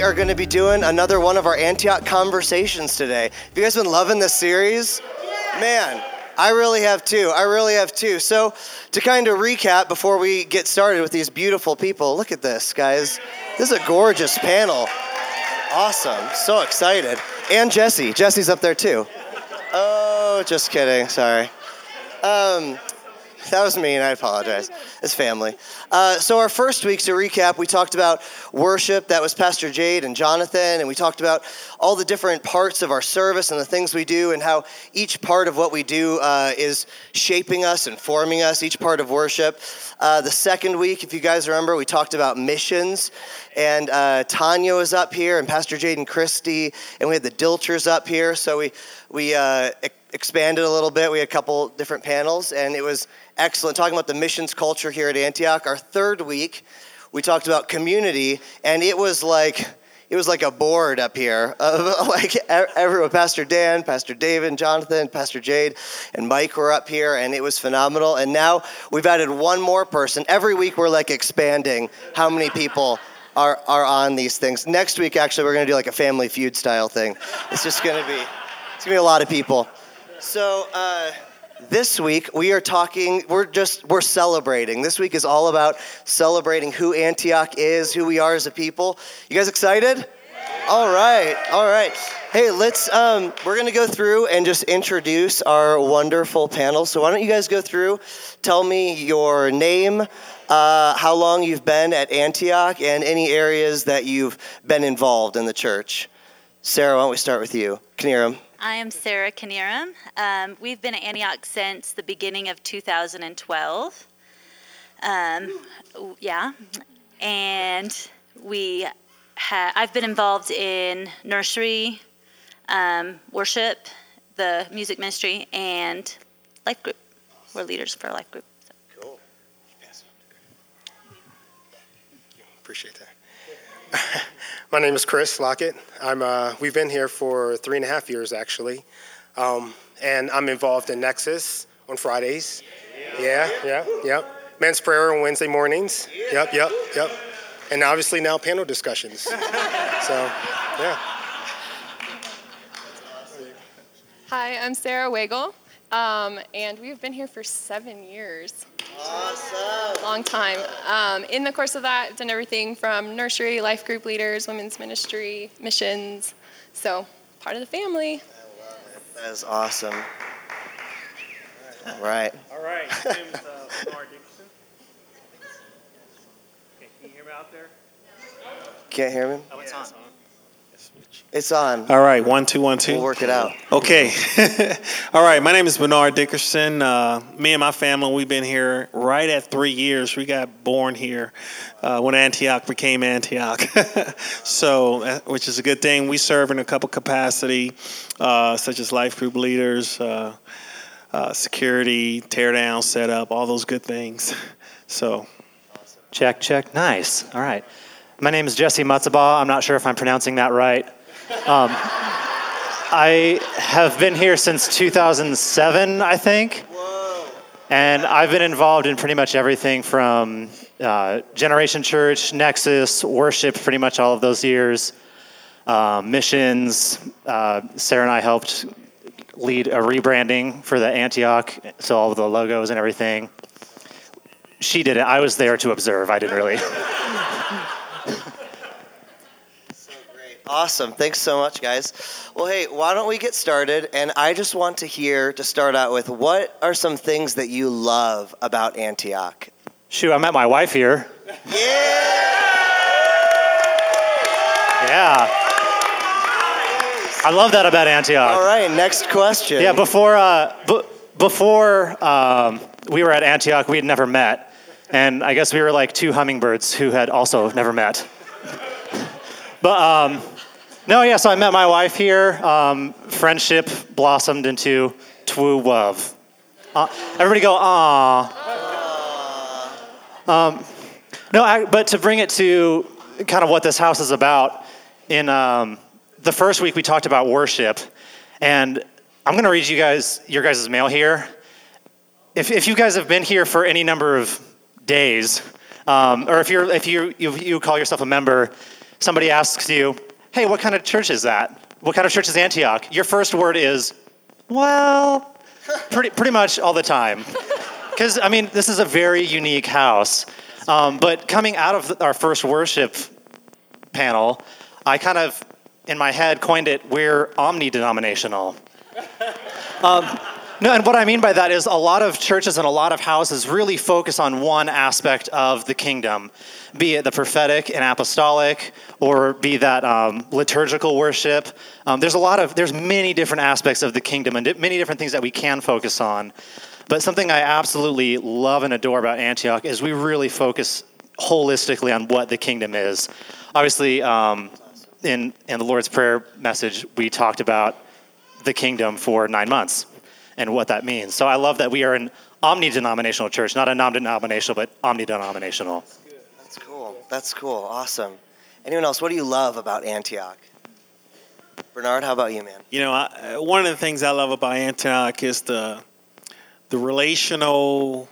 we are going to be doing another one of our Antioch conversations today. Have you guys been loving this series? Man, I really have too. I really have too. So, to kind of recap before we get started with these beautiful people, look at this, guys. This is a gorgeous panel. Awesome. So excited. And Jesse. Jesse's up there too. Oh, just kidding. Sorry. Um, that was me, and I apologize. It's family. Uh, so, our first week, to recap, we talked about worship. That was Pastor Jade and Jonathan, and we talked about all the different parts of our service and the things we do, and how each part of what we do uh, is shaping us and forming us, each part of worship. Uh, the second week, if you guys remember, we talked about missions, and uh, Tanya was up here, and Pastor Jade and Christy, and we had the Dilchers up here. So, we, we uh, expanded a little bit. We had a couple different panels, and it was excellent. Talking about the missions culture here at Antioch. Our third week, we talked about community, and it was like it was like a board up here of like everyone pastor dan pastor david jonathan pastor jade and mike were up here and it was phenomenal. And now we've added one more person. Every week we're like expanding how many people are, are on these things. Next week actually we're going to do like a family feud style thing. It's just going to be it's going to be a lot of people so uh, this week we are talking we're just we're celebrating. This week is all about celebrating who antioch is who we are as a people. You guys excited? All right all right. Hey let's um, we're going to go through and just introduce our wonderful panel. So why don't you guys go through tell me your name uh, how long you've been at antioch and any areas that you've been involved in the church. Sarah why don't we start with you? Knierim. I am Sarah Knierim. Um, we've been at Antioch since the beginning of 2012. Um, yeah, and we ha- I've been involved in nursery, um, worship, the music ministry, and life group. We're leaders for life group. So. Cool. Appreciate that. My name is Chris Lockett. I'm, uh, we've been here for three and a half years, actually. Um, and I'm involved in Nexus on Fridays. Yeah, yeah, yep. Men's prayer on Wednesday mornings. Yep, yep, yep. And obviously now panel discussions. so, yeah. Hi, I'm Sarah Wagle. Um, and we've been here for seven years. Awesome. Long time. Um, in the course of that, I've done everything from nursery, life group leaders, women's ministry, missions. So, part of the family. That is awesome. All right. All right. My name uh, Lamar Dickerson. Okay, can you hear me out there? Can't hear me? Oh, it's on. It's on. All right, one, two, one, two. We'll work it out. Okay. All right, my name is Bernard Dickerson. Uh, me and my family, we've been here right at three years. We got born here uh, when Antioch became Antioch. so, uh, which is a good thing. We serve in a couple capacity, uh, such as life group leaders, uh, uh, security, tear down, setup, all those good things. So, check, check. Nice. All right. My name is Jesse Matzabaugh. I'm not sure if I'm pronouncing that right. Um, I have been here since 2007, I think. And I've been involved in pretty much everything from uh, Generation Church, Nexus, worship, pretty much all of those years, uh, missions. Uh, Sarah and I helped lead a rebranding for the Antioch, so all of the logos and everything. She did it. I was there to observe. I didn't really. Awesome. Thanks so much, guys. Well, hey, why don't we get started? And I just want to hear to start out with what are some things that you love about Antioch? Shoot, I met my wife here. Yeah! Yeah. I love that about Antioch. All right, next question. Yeah, before uh, b- before um, we were at Antioch, we had never met, and I guess we were like two hummingbirds who had also never met. But um, no, yeah. So I met my wife here. Um, friendship blossomed into twoo love. Uh, everybody go ah. Um, no, I, but to bring it to kind of what this house is about, in um, the first week we talked about worship, and I'm going to read you guys your guys' mail here. If, if you guys have been here for any number of days, um, or if you're if you, you you call yourself a member, somebody asks you, hey, what kind of church is that? What kind of church is Antioch? Your first word is, well, pretty, pretty much all the time. Because, I mean, this is a very unique house. Um, but coming out of our first worship panel, I kind of, in my head, coined it, we're omni denominational. Um, no, and what I mean by that is a lot of churches and a lot of houses really focus on one aspect of the kingdom, be it the prophetic and apostolic, or be that um, liturgical worship. Um, there's a lot of, there's many different aspects of the kingdom and many different things that we can focus on. But something I absolutely love and adore about Antioch is we really focus holistically on what the kingdom is. Obviously, um, in, in the Lord's Prayer message, we talked about the kingdom for nine months and what that means. So I love that we are an omni denominational church, not a non denominational, but omni denominational. That's cool. That's cool. Awesome. Anyone else? What do you love about Antioch? Bernard, how about you, man? You know, I, one of the things I love about Antioch is the the relational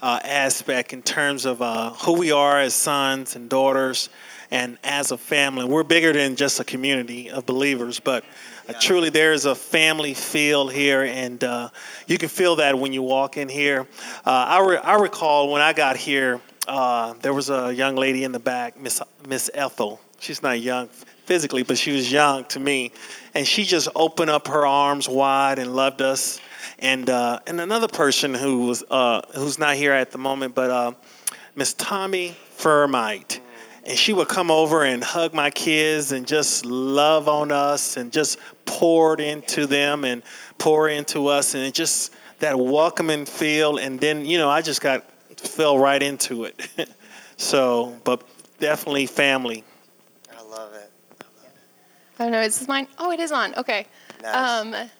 uh, aspect in terms of uh, who we are as sons and daughters and as a family. We're bigger than just a community of believers, but uh, truly there is a family feel here, and uh, you can feel that when you walk in here. Uh, I, re- I recall when I got here, uh, there was a young lady in the back, Miss Miss Ethel. She's not young physically, but she was young to me, and she just opened up her arms wide and loved us and uh, and another person who was uh, who's not here at the moment, but uh, Miss Tommy Furmite. And she would come over and hug my kids and just love on us and just poured into them and pour into us and it just that welcoming feel. And then you know I just got fell right into it. so, but definitely family. I love it. I don't know. Is this mine? Oh, it is on. Okay. Nice. Um,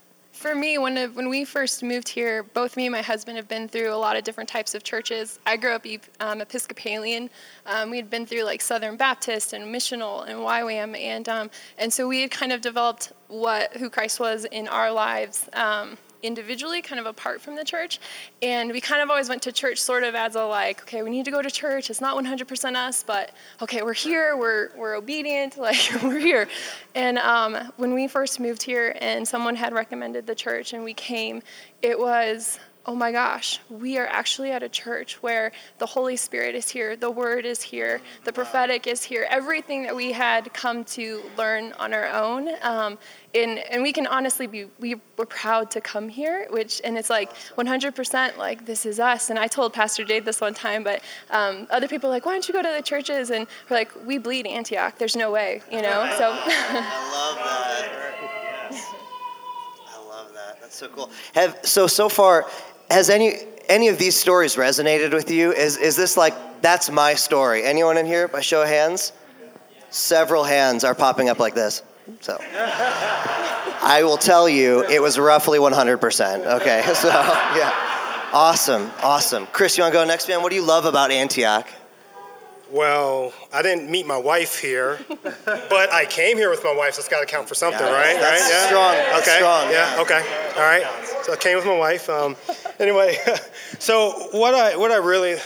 for me, when when we first moved here, both me and my husband have been through a lot of different types of churches. I grew up um, Episcopalian. Um, we had been through like Southern Baptist and Missional and YWAM, and um, and so we had kind of developed what who Christ was in our lives. Individually, kind of apart from the church. And we kind of always went to church sort of as a like, okay, we need to go to church. It's not 100% us, but okay, we're here, we're, we're obedient, like we're here. And um, when we first moved here and someone had recommended the church and we came, it was oh my gosh, we are actually at a church where the Holy Spirit is here, the Word is here, the prophetic is here, everything that we had come to learn on our own. Um, and, and we can honestly be, we, we're proud to come here, which, and it's like 100% like, this is us. And I told Pastor Jade this one time, but um, other people are like, why don't you go to the churches? And we're like, we bleed Antioch, there's no way, you know? So. I love that. I love that. That's so cool. Have so so far has any any of these stories resonated with you? Is is this like that's my story? Anyone in here by show of hands? Several hands are popping up like this. So I will tell you it was roughly 100%. Okay. So, yeah. Awesome. Awesome. Chris, you want to go next, man? What do you love about Antioch? Well, I didn't meet my wife here, but I came here with my wife, so it's got to count for something, Yeah, right? that's right? Yeah. strong. That's Okay. strong. Yeah. Okay. All right. So I came with my wife. Um, anyway, so what I what I really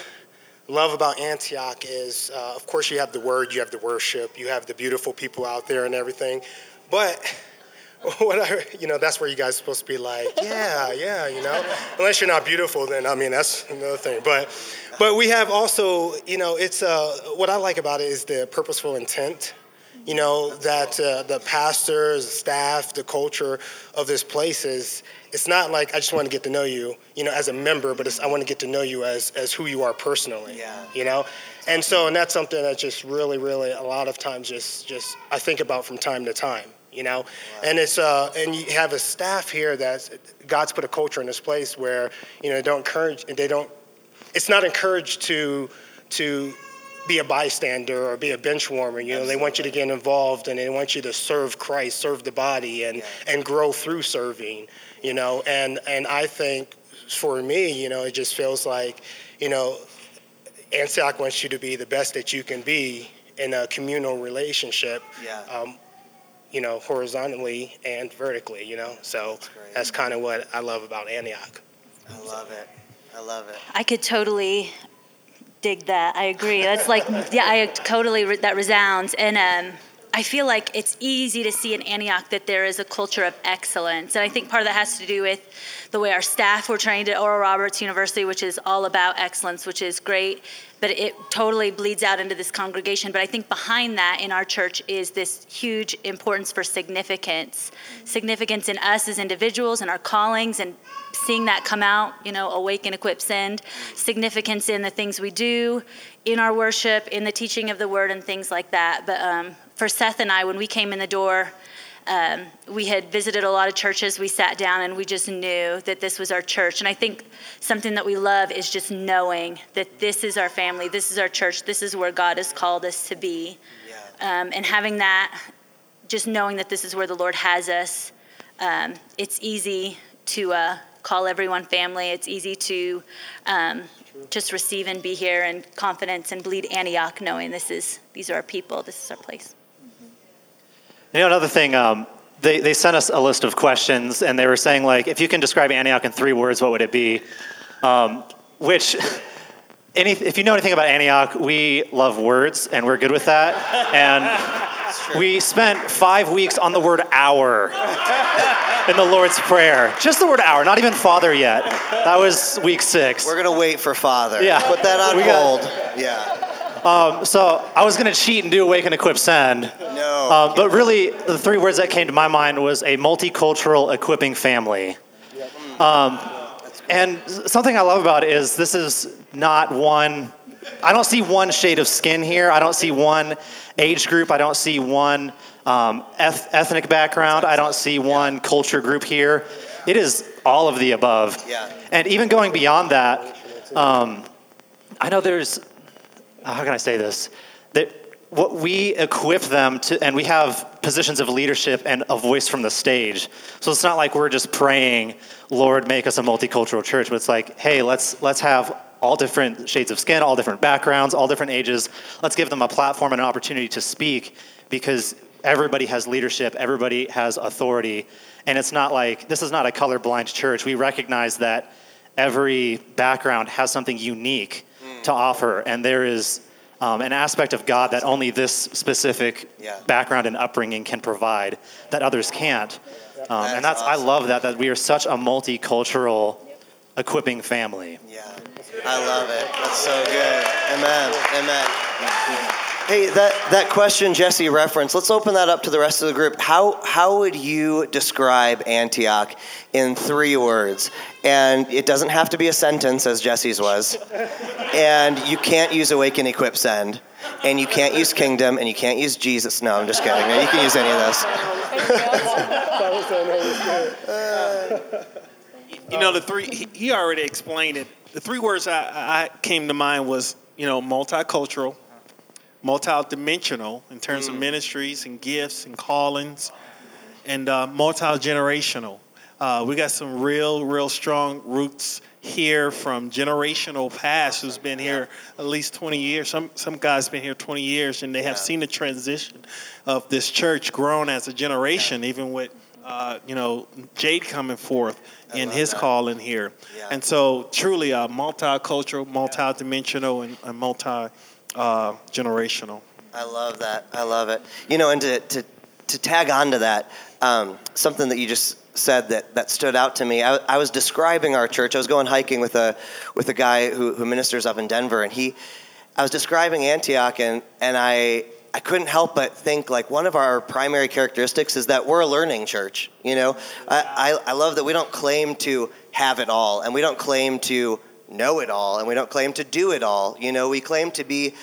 love about Antioch is, uh, of course, you have the word, you have the worship, you have the beautiful people out there and everything, but what I, you know, that's where you guys are supposed to be like, yeah, yeah, you know. Unless you're not beautiful, then I mean that's another thing. But, but we have also, you know, it's uh, what I like about it is the purposeful intent. You know that uh, the pastors, staff, the culture of this place is. It's not like I just want to get to know you, you know, as a member, but it's I want to get to know you as as who you are personally. Yeah. You know, and so and that's something that just really, really a lot of times just just I think about from time to time you know and it's uh and you have a staff here that god's put a culture in this place where you know they don't encourage they don't it's not encouraged to to be a bystander or be a bench warmer you know they want you to get involved and they want you to serve christ serve the body and and grow through serving you know and and i think for me you know it just feels like you know antioch wants you to be the best that you can be in a communal relationship Yeah. um, you know, horizontally and vertically, you know. So great. that's kind of what I love about Antioch. I love it. I love it. I could totally dig that. I agree. That's like, yeah, I totally, that resounds. And um, I feel like it's easy to see in Antioch that there is a culture of excellence. And I think part of that has to do with the way our staff were trained at Oral Roberts University, which is all about excellence, which is great. But it totally bleeds out into this congregation. But I think behind that in our church is this huge importance for significance significance in us as individuals and our callings and seeing that come out, you know, awaken, equip, send, significance in the things we do, in our worship, in the teaching of the word, and things like that. But um, for Seth and I, when we came in the door, um, we had visited a lot of churches. We sat down and we just knew that this was our church. And I think something that we love is just knowing that this is our family, this is our church, this is where God has called us to be. Um, and having that, just knowing that this is where the Lord has us, um, it's easy to uh, call everyone family. It's easy to um, just receive and be here and confidence and bleed Antioch, knowing this is these are our people, this is our place. You know, another thing, um, they, they sent us a list of questions, and they were saying, like, if you can describe Antioch in three words, what would it be? Um, which, any, if you know anything about Antioch, we love words, and we're good with that. And we spent five weeks on the word our in the Lord's Prayer. Just the word our, not even Father yet. That was week six. We're gonna wait for Father. Yeah. Put that on We got- hold. yeah. Um, so I was going to cheat and do Awaken, Equip, Send. No. Uh, but really, the three words that came to my mind was a multicultural equipping family. Um, and something I love about it is this is not one. I don't see one shade of skin here. I don't see one age group. I don't see one um, eth- ethnic background. I don't see one culture group here. It is all of the above. Yeah. And even going beyond that, um, I know there's Uh, how can I say this? That what we equip them to, and we have positions of leadership and a voice from the stage. So it's not like we're just praying, Lord, make us a multicultural church, but it's like, hey, let's let's have all different shades of skin, all different backgrounds, all different ages. Let's give them a platform and an opportunity to speak because everybody has leadership, everybody has authority. And it's not like this is not a colorblind church. We recognize that every background has something unique to offer, and there is um, an aspect of God that only this specific Yeah. background and upbringing can provide that others can't. Um, and That's that's I love that that we are such a multicultural equipping family. Yeah, I love it. That's so good. Amen. Amen. Hey, that, that question Jesse referenced, let's open that up to the rest of the group. How, how would you describe Antioch in three words? And it doesn't have to be a sentence, as Jesse's was. And you can't use awaken, equip, send. And you can't use kingdom, and you can't use Jesus. No, I'm just kidding. You can use any of those. You know, the three, he, he already explained it. The three words I, I came to mind was, you know, multicultural, multidimensional in terms of ministries and gifts and callings, and uh, multi-generational. Uh, we got some real, real strong roots here from generational past who's been here at least 20 years. Some some guys been here 20 years, and they have Yeah. seen the transition of this church grown as a generation, even with uh, you know Jade coming forth in his that. call in here. Yeah. And so truly a multicultural, multidimensional, and, and multi uh, generational. I love that. I love it. You know, and to, to, to tag on to that, um, something that you just said that, that stood out to me. I, I was describing our church. I was going hiking with a with a guy who, who ministers up in Denver, and he, I was describing Antioch, and and I I couldn't help but think like one of our primary characteristics is that we're a learning church. You know, I, I, I love that we don't claim to have it all, and we don't claim to know it all, and we don't claim to do it all. You know, we claim to be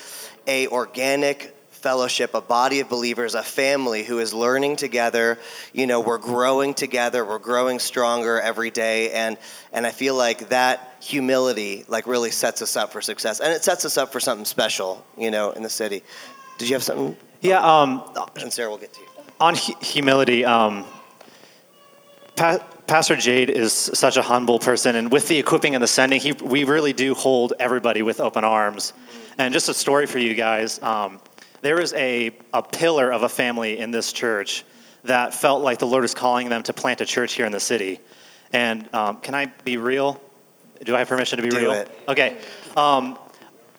a organic fellowship, a body of believers, a family who is learning together. You know, we're growing together, we're growing stronger every day, and and I feel like that humility like really sets us up for success, and it sets us up for something special. You know, in the city. Did you have something? Yeah, um, And Sarah, we'll get to you. on hu- humility, um, pa- Pastor Jade is such a humble person, and with the equipping and the sending, he, we really do hold everybody with open arms. And just a story for you guys um, there was a, a pillar of a family in this church that felt like the Lord is calling them to plant a church here in the city. And um, can I be real? Do I have permission to be Do real? it. Okay. Um,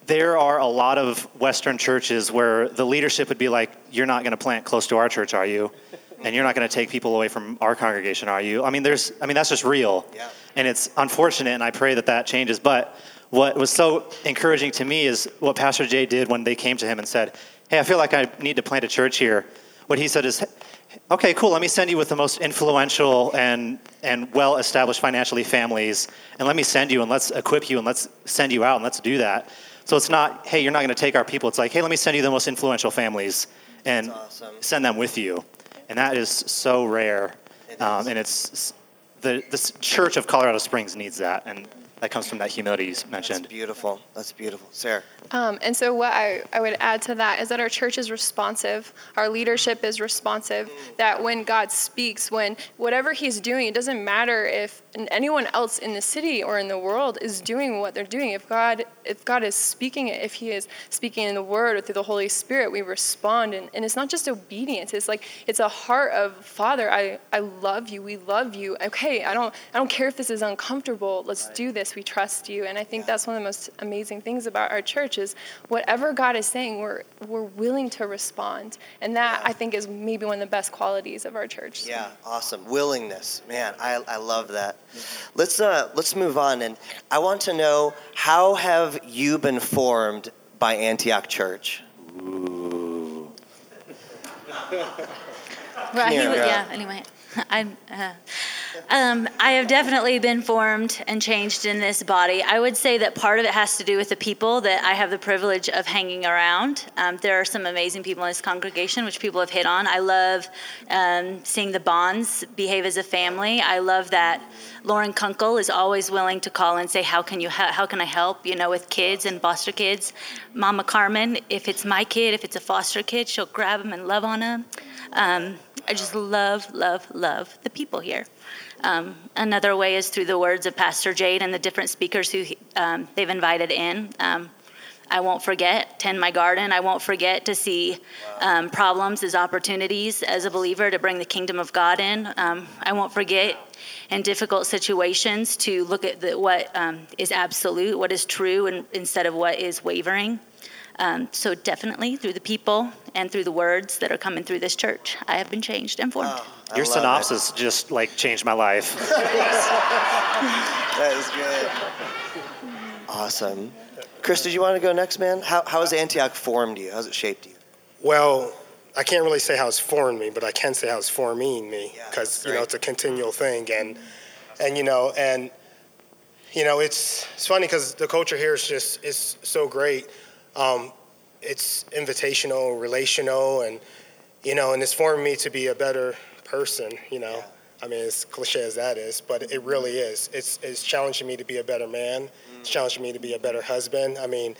there are a lot of Western churches where the leadership would be like, You're not going to plant close to our church, are you? And you're not going to take people away from our congregation, are you? I mean, there's, I mean, that's just real. Yeah. And it's unfortunate, and I pray that that changes. But what was so encouraging to me is what Pastor Jay did when they came to him and said, Hey, I feel like I need to plant a church here. What he said is, Okay, cool, let me send you with the most influential and, and well established financially families, and let me send you and let's equip you and let's send you out and let's do that. So it's not, hey, you're not going to take our people. It's like, hey, let me send you the most influential families and awesome. send them with you. And that is so rare. Um, and it's the, the church of Colorado Springs needs that. And that comes from that humility you That's mentioned. beautiful. That's beautiful. Sarah. Um, and so, what I, I would add to that is that our church is responsive, our leadership is responsive. That when God speaks, when whatever He's doing, it doesn't matter if anyone else in the city or in the world is doing what they're doing. If God, if God is speaking it, if He is speaking in the Word or through the Holy Spirit, we respond. And, and it's not just obedience; it's like it's a heart of Father. I, I love you. We love you. Okay, I don't I don't care if this is uncomfortable. Let's do this. We trust you. And I think that's one of the most amazing things about our church is whatever God is saying, we're we're willing to respond. And that I think is maybe one of the best qualities of our church. Yeah, awesome. Willingness, man. I, I love that. Let's uh, let's move on, and I want to know how have you been formed by Antioch Church? Ooh. Right. he Yeah. would- Yeah. yeah. Anyway, I'm. Uh, um, I have definitely been formed and changed in this body. I would say that part of it has to do with the people that I have the privilege of hanging around. Um, there are some amazing people in this congregation, which people have hit on. I love um, seeing the bonds behave as a family. I love that Lauren Kunkel is always willing to call and say, "How can you? How, how can I help?" You know, with kids and foster kids. Mama Carmen, if it's my kid, if it's a foster kid, she'll grab him and love on him. Um, I just love, love, love the people here. Um, another way is through the words of Pastor Jade and the different speakers who um, they've invited in. Um, I won't forget, tend my garden. I won't forget to see um, problems as opportunities as a believer to bring the kingdom of God in. Um, I won't forget in difficult situations to look at the, what um, is absolute, what is true, and, instead of what is wavering. So definitely through the people and through the words that are coming through this church, I have been changed and formed. I Your love it. synopsis just like changed my life. That is good. Awesome. Chris, did you want to go next, man? How, how has Antioch formed you? How's it shaped you? Well, I can't really say how it's formed me, but I can say how it's forming me Yeah, because you know it's a continual thing, and and you know and you know it's it's funny because the culture here is just is so great. Um, it's invitational, relational, and you know, and it's formed me to be a better person. You know, I mean, as cliche as that is, but it really is. It's it's challenging me to be a better man. It's challenging me to be a better husband. I mean,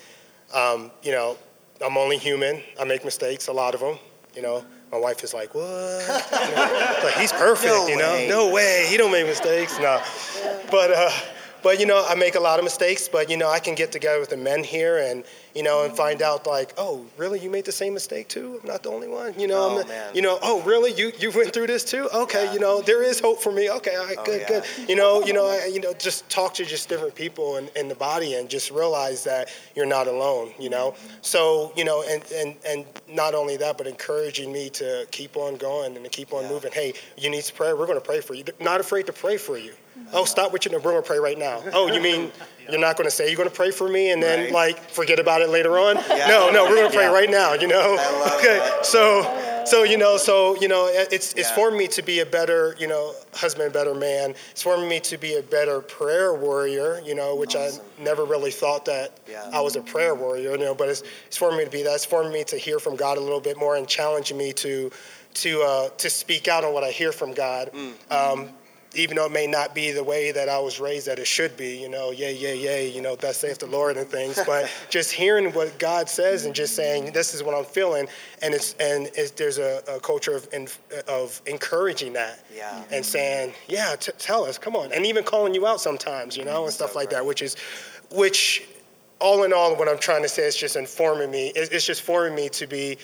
um, you know, I'm only human. I make mistakes, a lot of them. You know, my wife is like, "What? You know, like he's perfect. No you know, way. no way. He don't make mistakes. No, but uh, but you know, I make a lot of mistakes. But you know, I can get together with the men here and you know and find out like, oh, really? You made the same mistake too? I'm not the only one. You know, Oh, I'm, man. you know, oh, really? You you went through this too? Okay, Yeah. you know, there is hope for me. Okay, all right, oh, good, yeah. good. You know, you know, I, you know, just talk to just different people in, in the body and just realize that you're not alone. You know, so you know, and and and not only that, but encouraging me to keep on going and to keep on Yeah. moving. Hey, you need prayer? We're going to pray for you. Not afraid to pray for you. Oh, stop doing. We're going to pray right now. Oh, you mean you're not going to say you're going to pray for me and then Right. like forget about it later on? Yeah. No, no, we're going to pray Yeah. right now. You know. Okay, that. so. So you know, so you know, it's it's Yeah. formed me to be a better, you know, husband, better man. It's formed me to be a better prayer warrior, you know, which Awesome. I never really thought that Yeah. I was a prayer warrior, you know. But it's it's formed me to be that. It's formed me to hear from God a little bit more and challenge me to to uh, to speak out on what I hear from God. Um, even though it may not be the way that I was raised that it should be, you know, yay, yay, yay, you know, thus saith the Lord and things, but just hearing what God says and just saying, this is what I'm feeling, and it's and it's, there's a, a culture of in, of encouraging that, Yeah. Mm-hmm. and saying, yeah, t- tell us, come on, and even calling you out sometimes, you know, and stuff like that, which is, which, all in all, what I'm trying to say is just informing me, it's, it's just forming me to be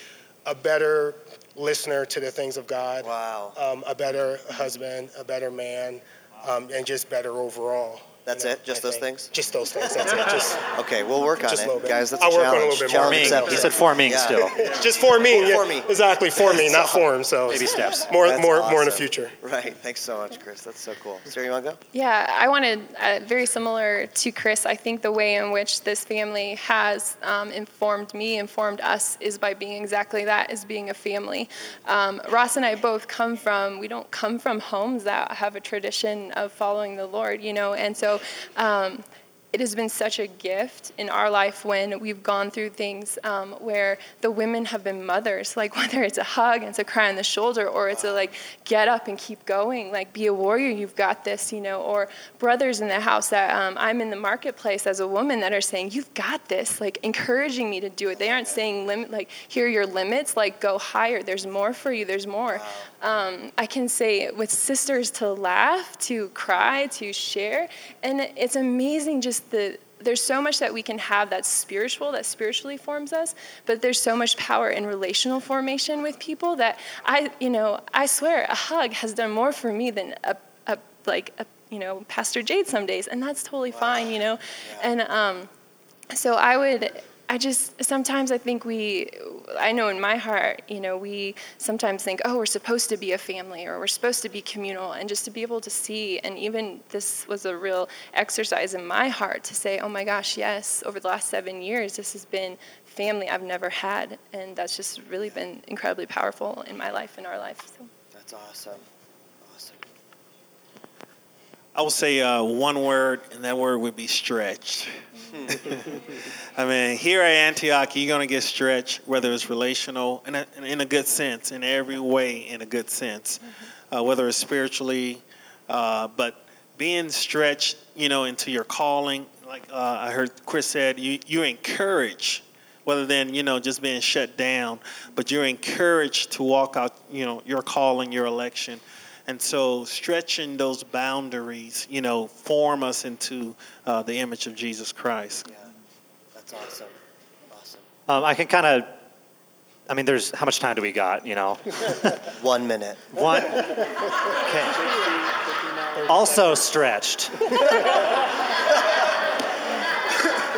a better listener to the things of God Wow. um, a better husband, a better man, um, and just better overall. That's you it? Just I those think. things? Just those things. That's it. Just Okay, we'll work on Just a it, bit. guys. That's a I'll work on it a challenge. little bit more. Forming. He said forming Yeah. still. just for me. yeah. For me. Exactly for me, not form. So Baby steps. More, That's more, more in the future. Right. Thanks so much, Chris. That's so cool. Sarah, you want to go? Yeah, I wanted uh, very similar to Chris. I think the way in which this family has um, informed me, informed us, is by being exactly that, is being a family. Um, Ross and I both come from, we don't come from homes that have a tradition of following the Lord, you know, and so. Um, it has been such a gift in our life when we've gone through things um, where the women have been mothers, like whether it's a hug and it's a cry on the shoulder, or it's a like get up and keep going, like be a warrior, you've got this, you know, or brothers in the house that um, I'm in the marketplace as a woman that are saying you've got this, like encouraging me to do it. They aren't saying limit, like here are your limits, like go higher. There's more for you. There's more. Um, I can say with sisters to laugh, to cry, to share, and it's amazing just the there's so much that we can have that's spiritual that spiritually forms us but there's so much power in relational formation with people that i you know i swear a hug has done more for me than a, a like a you know pastor jade some days and that's totally fine you know? And um so I would, I just, sometimes I think we, I know in my heart, you know, we sometimes think, oh, we're supposed to be a family or we're supposed to be communal. And just to be able to see, and even this was a real exercise in my heart to say, oh my gosh, yes, over the last seven years, this has been family I've never had. And that's just really been incredibly powerful in my life, in our life. So. That's awesome. Awesome. I will say uh, one word, and that word would be stretched. I mean, here at Antioch, you're going to get stretched, whether it's relational, in a, in a good sense, in every way, in a good sense, uh, whether it's spiritually, uh, but being stretched, you know, into your calling. Like uh, I heard Chris said, you, you're encouraged, rather than, you know, just being shut down, but you're encouraged to walk out, you know, your calling, your election. And so stretching those boundaries, you know, form us into uh, the image of Jesus Christ. Yeah. That's awesome. Awesome. Um, I can kind of, I mean, there's, how much time do we got, you know? One minute. One. Okay. Also stretched.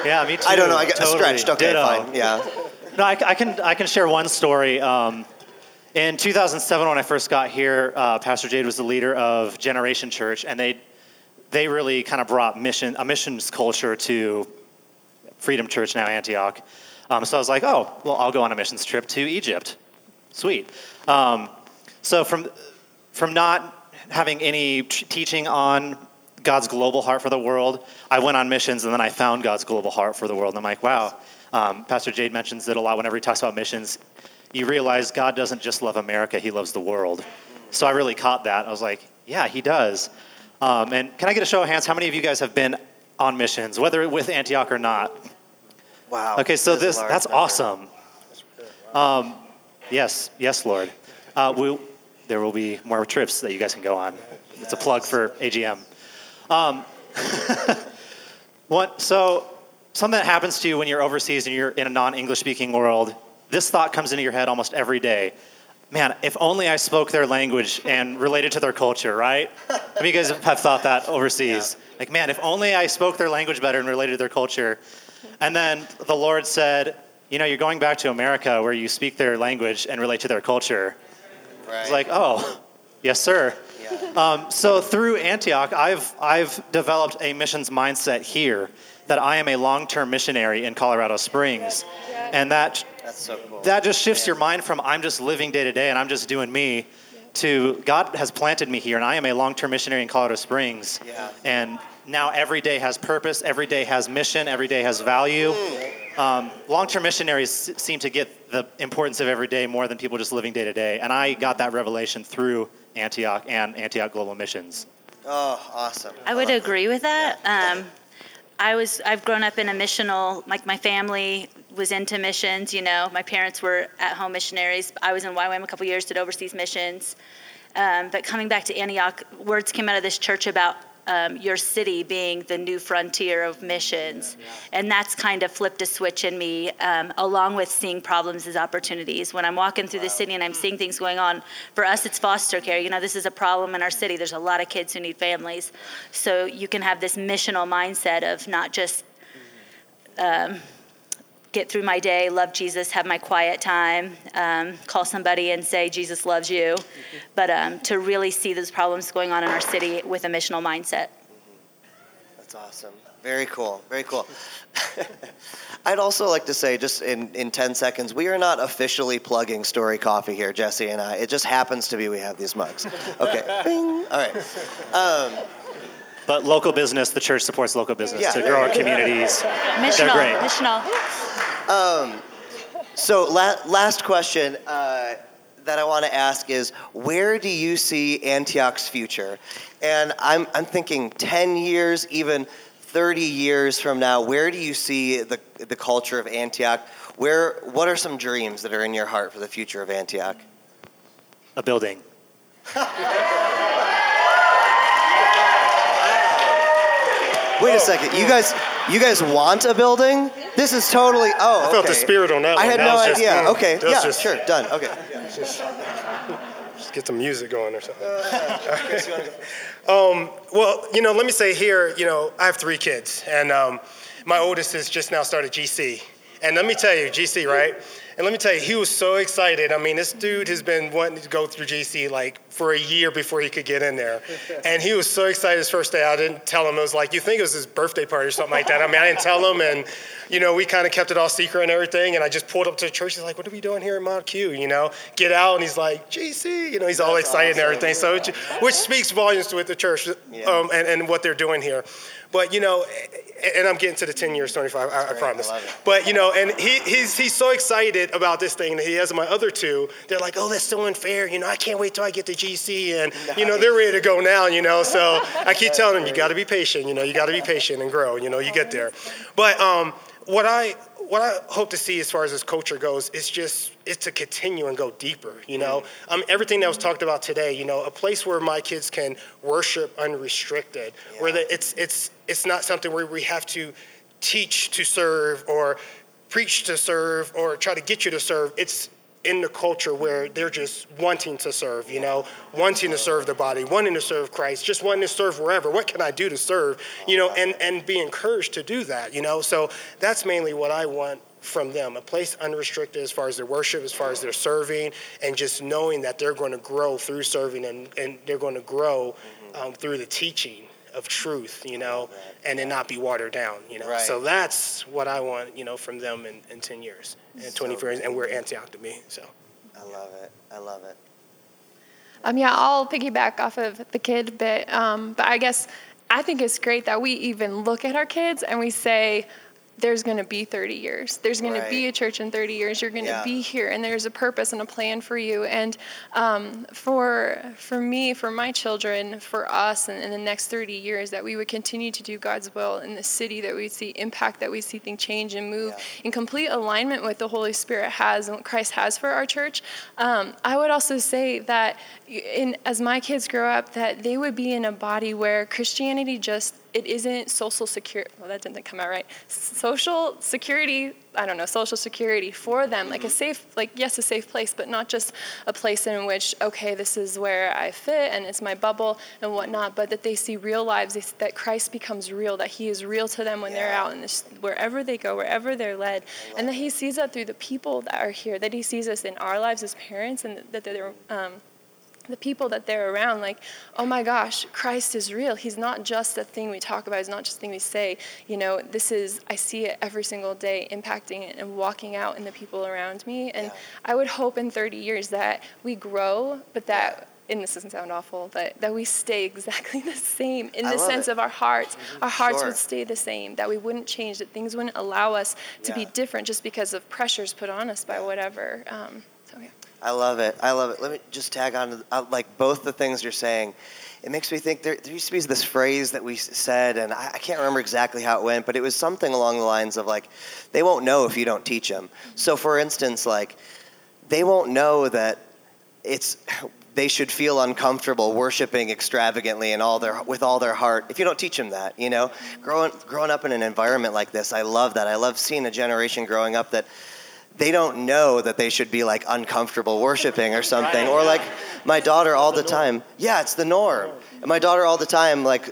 yeah, me too. I don't know. I got totally. stretched. Okay, Ditto. fine. Yeah. No, I, I can I can share one story. Um, in 2007, when I first got here, uh, Pastor Jade was the leader of Generation Church, and they they really kind of brought mission a missions culture to Freedom Church now Antioch. Um, so I was like, oh, well, I'll go on a missions trip to Egypt. Sweet. Um, so from from not having any t- teaching on God's global heart for the world, I went on missions, and then I found God's global heart for the world. And I'm like, wow. Um, Pastor Jade mentions it a lot whenever he talks about missions. You realize God doesn't just love America; He loves the world. So I really caught that. I was like, yeah, He does. Um, and can I get a show of hands? How many of you guys have been on missions, whether with Antioch or not? Wow. Okay, so That is a this that's number. awesome. Um, yes, yes, Lord. Uh, we, there will be more trips that you guys can go on. It's a plug for AGM. Um, what? So something that happens to you when you're overseas and you're in a non-English speaking world. This thought comes into your head almost every day. Man, if only I spoke their language and related to their culture, right? How many of you guys have thought that overseas? Like, man, if only I spoke their language better and related to their culture. And then the Lord said, You know, you're going back to America where you speak their language and relate to their culture. Right. It's like, Oh, yes, sir. yeah. Um, so through Antioch, I've, I've developed a missions mindset here that I am a long term missionary in Colorado Springs. And that, That's so cool. that just shifts your mind from I'm just living day to day and I'm just doing me to God has planted me here and I am a long term missionary in Colorado Springs. Yeah. And now every day has purpose, every day has mission, every day has value. Um, long term missionaries seem to get the importance of every day more than people just living day to day. And I got that revelation through Antioch and Antioch Global Missions. Oh, awesome. I would agree with that. Um, I was I've grown up in a missional like my family was into missions, you know. My parents were at home missionaries. I was in YWAM a couple years, did overseas missions. Um, but coming back to Antioch, words came out of this church about um, your city being the new frontier of missions. And that's kind of flipped a switch in me, um, along with seeing problems as opportunities. When I'm walking through the city and I'm seeing things going on, for us, it's foster care. You know, this is a problem in our city. There's a lot of kids who need families. So you can have this missional mindset of not just um, get through my day, love Jesus, have my quiet time, um, call somebody and say, Jesus loves you, but um, to really see those problems going on in our city with a missional mindset. That's awesome. Very cool. Very cool. I'd also like to say, just in, in 10 seconds, we are not officially plugging Story Coffee here, Jesse and I. It just happens to be we have these mugs. Okay. Bing. All right. Um, But local business, the church supports local business Yeah. to grow our communities. Missional, great. missional. So, la- last question uh, that I want to ask is where do you see Antioch's future? And I'm, I'm thinking 10 years, even 30 years from now, where do you see the, the culture of Antioch? Where, what are some dreams that are in your heart for the future of Antioch? A building. Wait a second, you guys, you guys want a building? This is totally. Oh, I felt the spirit on that I one. had That no just, idea. mm, okay, yeah, just- sure, done. Okay. Just get some music going or something. um, well, you know, let me say here, you know, I have three kids, and um, my oldest has just now started GC. And let me tell you, GC, right? And let me tell you, he was so excited. I mean, this dude has been wanting to go through GC like for a year before he could get in there. And he was so excited his first day. I didn't tell him. It was like, you think it was his birthday party or something like that. I mean, I didn't tell him. And, you know, we kind of kept it all secret and everything. And I just pulled up to the church. He's like, what are we doing here in Mount Q? You know, get out. And he's like, GC. You know, he's all excited and everything. So, it- which speaks volumes to it, the church um, and, and what they're doing here. But, you know, and I'm getting to the 10 years, 25, I, I promise. I. But, you know, and he, he's, he's so excited about this thing that he has my other two. They're like, oh, that's so unfair. You know, I can't wait till I get to GC. And, you know, they're ready to go now, you know. So I keep telling them, you got to be patient. You know, you got to be patient and grow. You know, you get there. But um, what I what I hope to see as far as this culture goes is just it's to continue and go deeper. You know, um, everything that was talked about today. You know, a place where my kids can worship unrestricted, where the, it's it's it's not something where we have to teach to serve or preach to serve or try to get you to serve. It's in the culture where they're just wanting to serve, you know, wanting to serve the body, wanting to serve Christ, just wanting to serve wherever. What can I do to serve, you know, and, and be encouraged to do that, you know? So that's mainly what I want from them a place unrestricted as far as their worship, as far as their serving, and just knowing that they're going to grow through serving and, and they're going to grow um, through the teaching of truth, you know, and then not be watered down, you know. Right. So that's what I want, you know, from them in, in 10 years and 20 years, and we're Antioch to me, so. I love it. I love it. Um, yeah, I'll piggyback off of the kid bit, um, but I guess I think it's great that we even look at our kids and we say, there's going to be 30 years. There's going to be a church in 30 years. You're going to Yeah. be here, and there's a purpose and a plan for you. And um, for for me, for my children, for us, and in the next 30 years, that we would continue to do God's will in the city. That we see impact. That we see things change and move Yeah. in complete alignment with the Holy Spirit has and what Christ has for our church. Um, I would also say that in as my kids grow up, that they would be in a body where Christianity just it isn't social security. Well, that didn't come out right. Social security. I don't know. Social security for them, like a safe, like yes, a safe place, but not just a place in which okay, this is where I fit and it's my bubble and whatnot. But that they see real lives, that Christ becomes real, that He is real to them when they're out in this, wherever they go, wherever they're led, and that He sees that through the people that are here. That He sees us in our lives as parents, and that they're. Um, the people that they're around, like, oh my gosh, Christ is real. He's not just a thing we talk about, he's not just a thing we say. You know, this is, I see it every single day impacting it and walking out in the people around me. And Yeah. I would hope in 30 years that we grow, but that, and this doesn't sound awful, but that we stay exactly the same in the sense it. of our hearts. Our hearts Sure. would stay the same, that we wouldn't change, that things wouldn't allow us to Yeah. be different just because of pressures put on us by whatever. Um, so, yeah. I love it. I love it. Let me just tag on to uh, like both the things you're saying. It makes me think there, there used to be this phrase that we said, and I, I can't remember exactly how it went, but it was something along the lines of like, they won't know if you don't teach them. So, for instance, like, they won't know that it's they should feel uncomfortable worshiping extravagantly and all their with all their heart if you don't teach them that you know growing growing up in an environment like this i love that i love seeing a generation growing up that they don't know that they should be like uncomfortable worshiping or something or like my daughter all the time yeah it's the norm and my daughter all the time like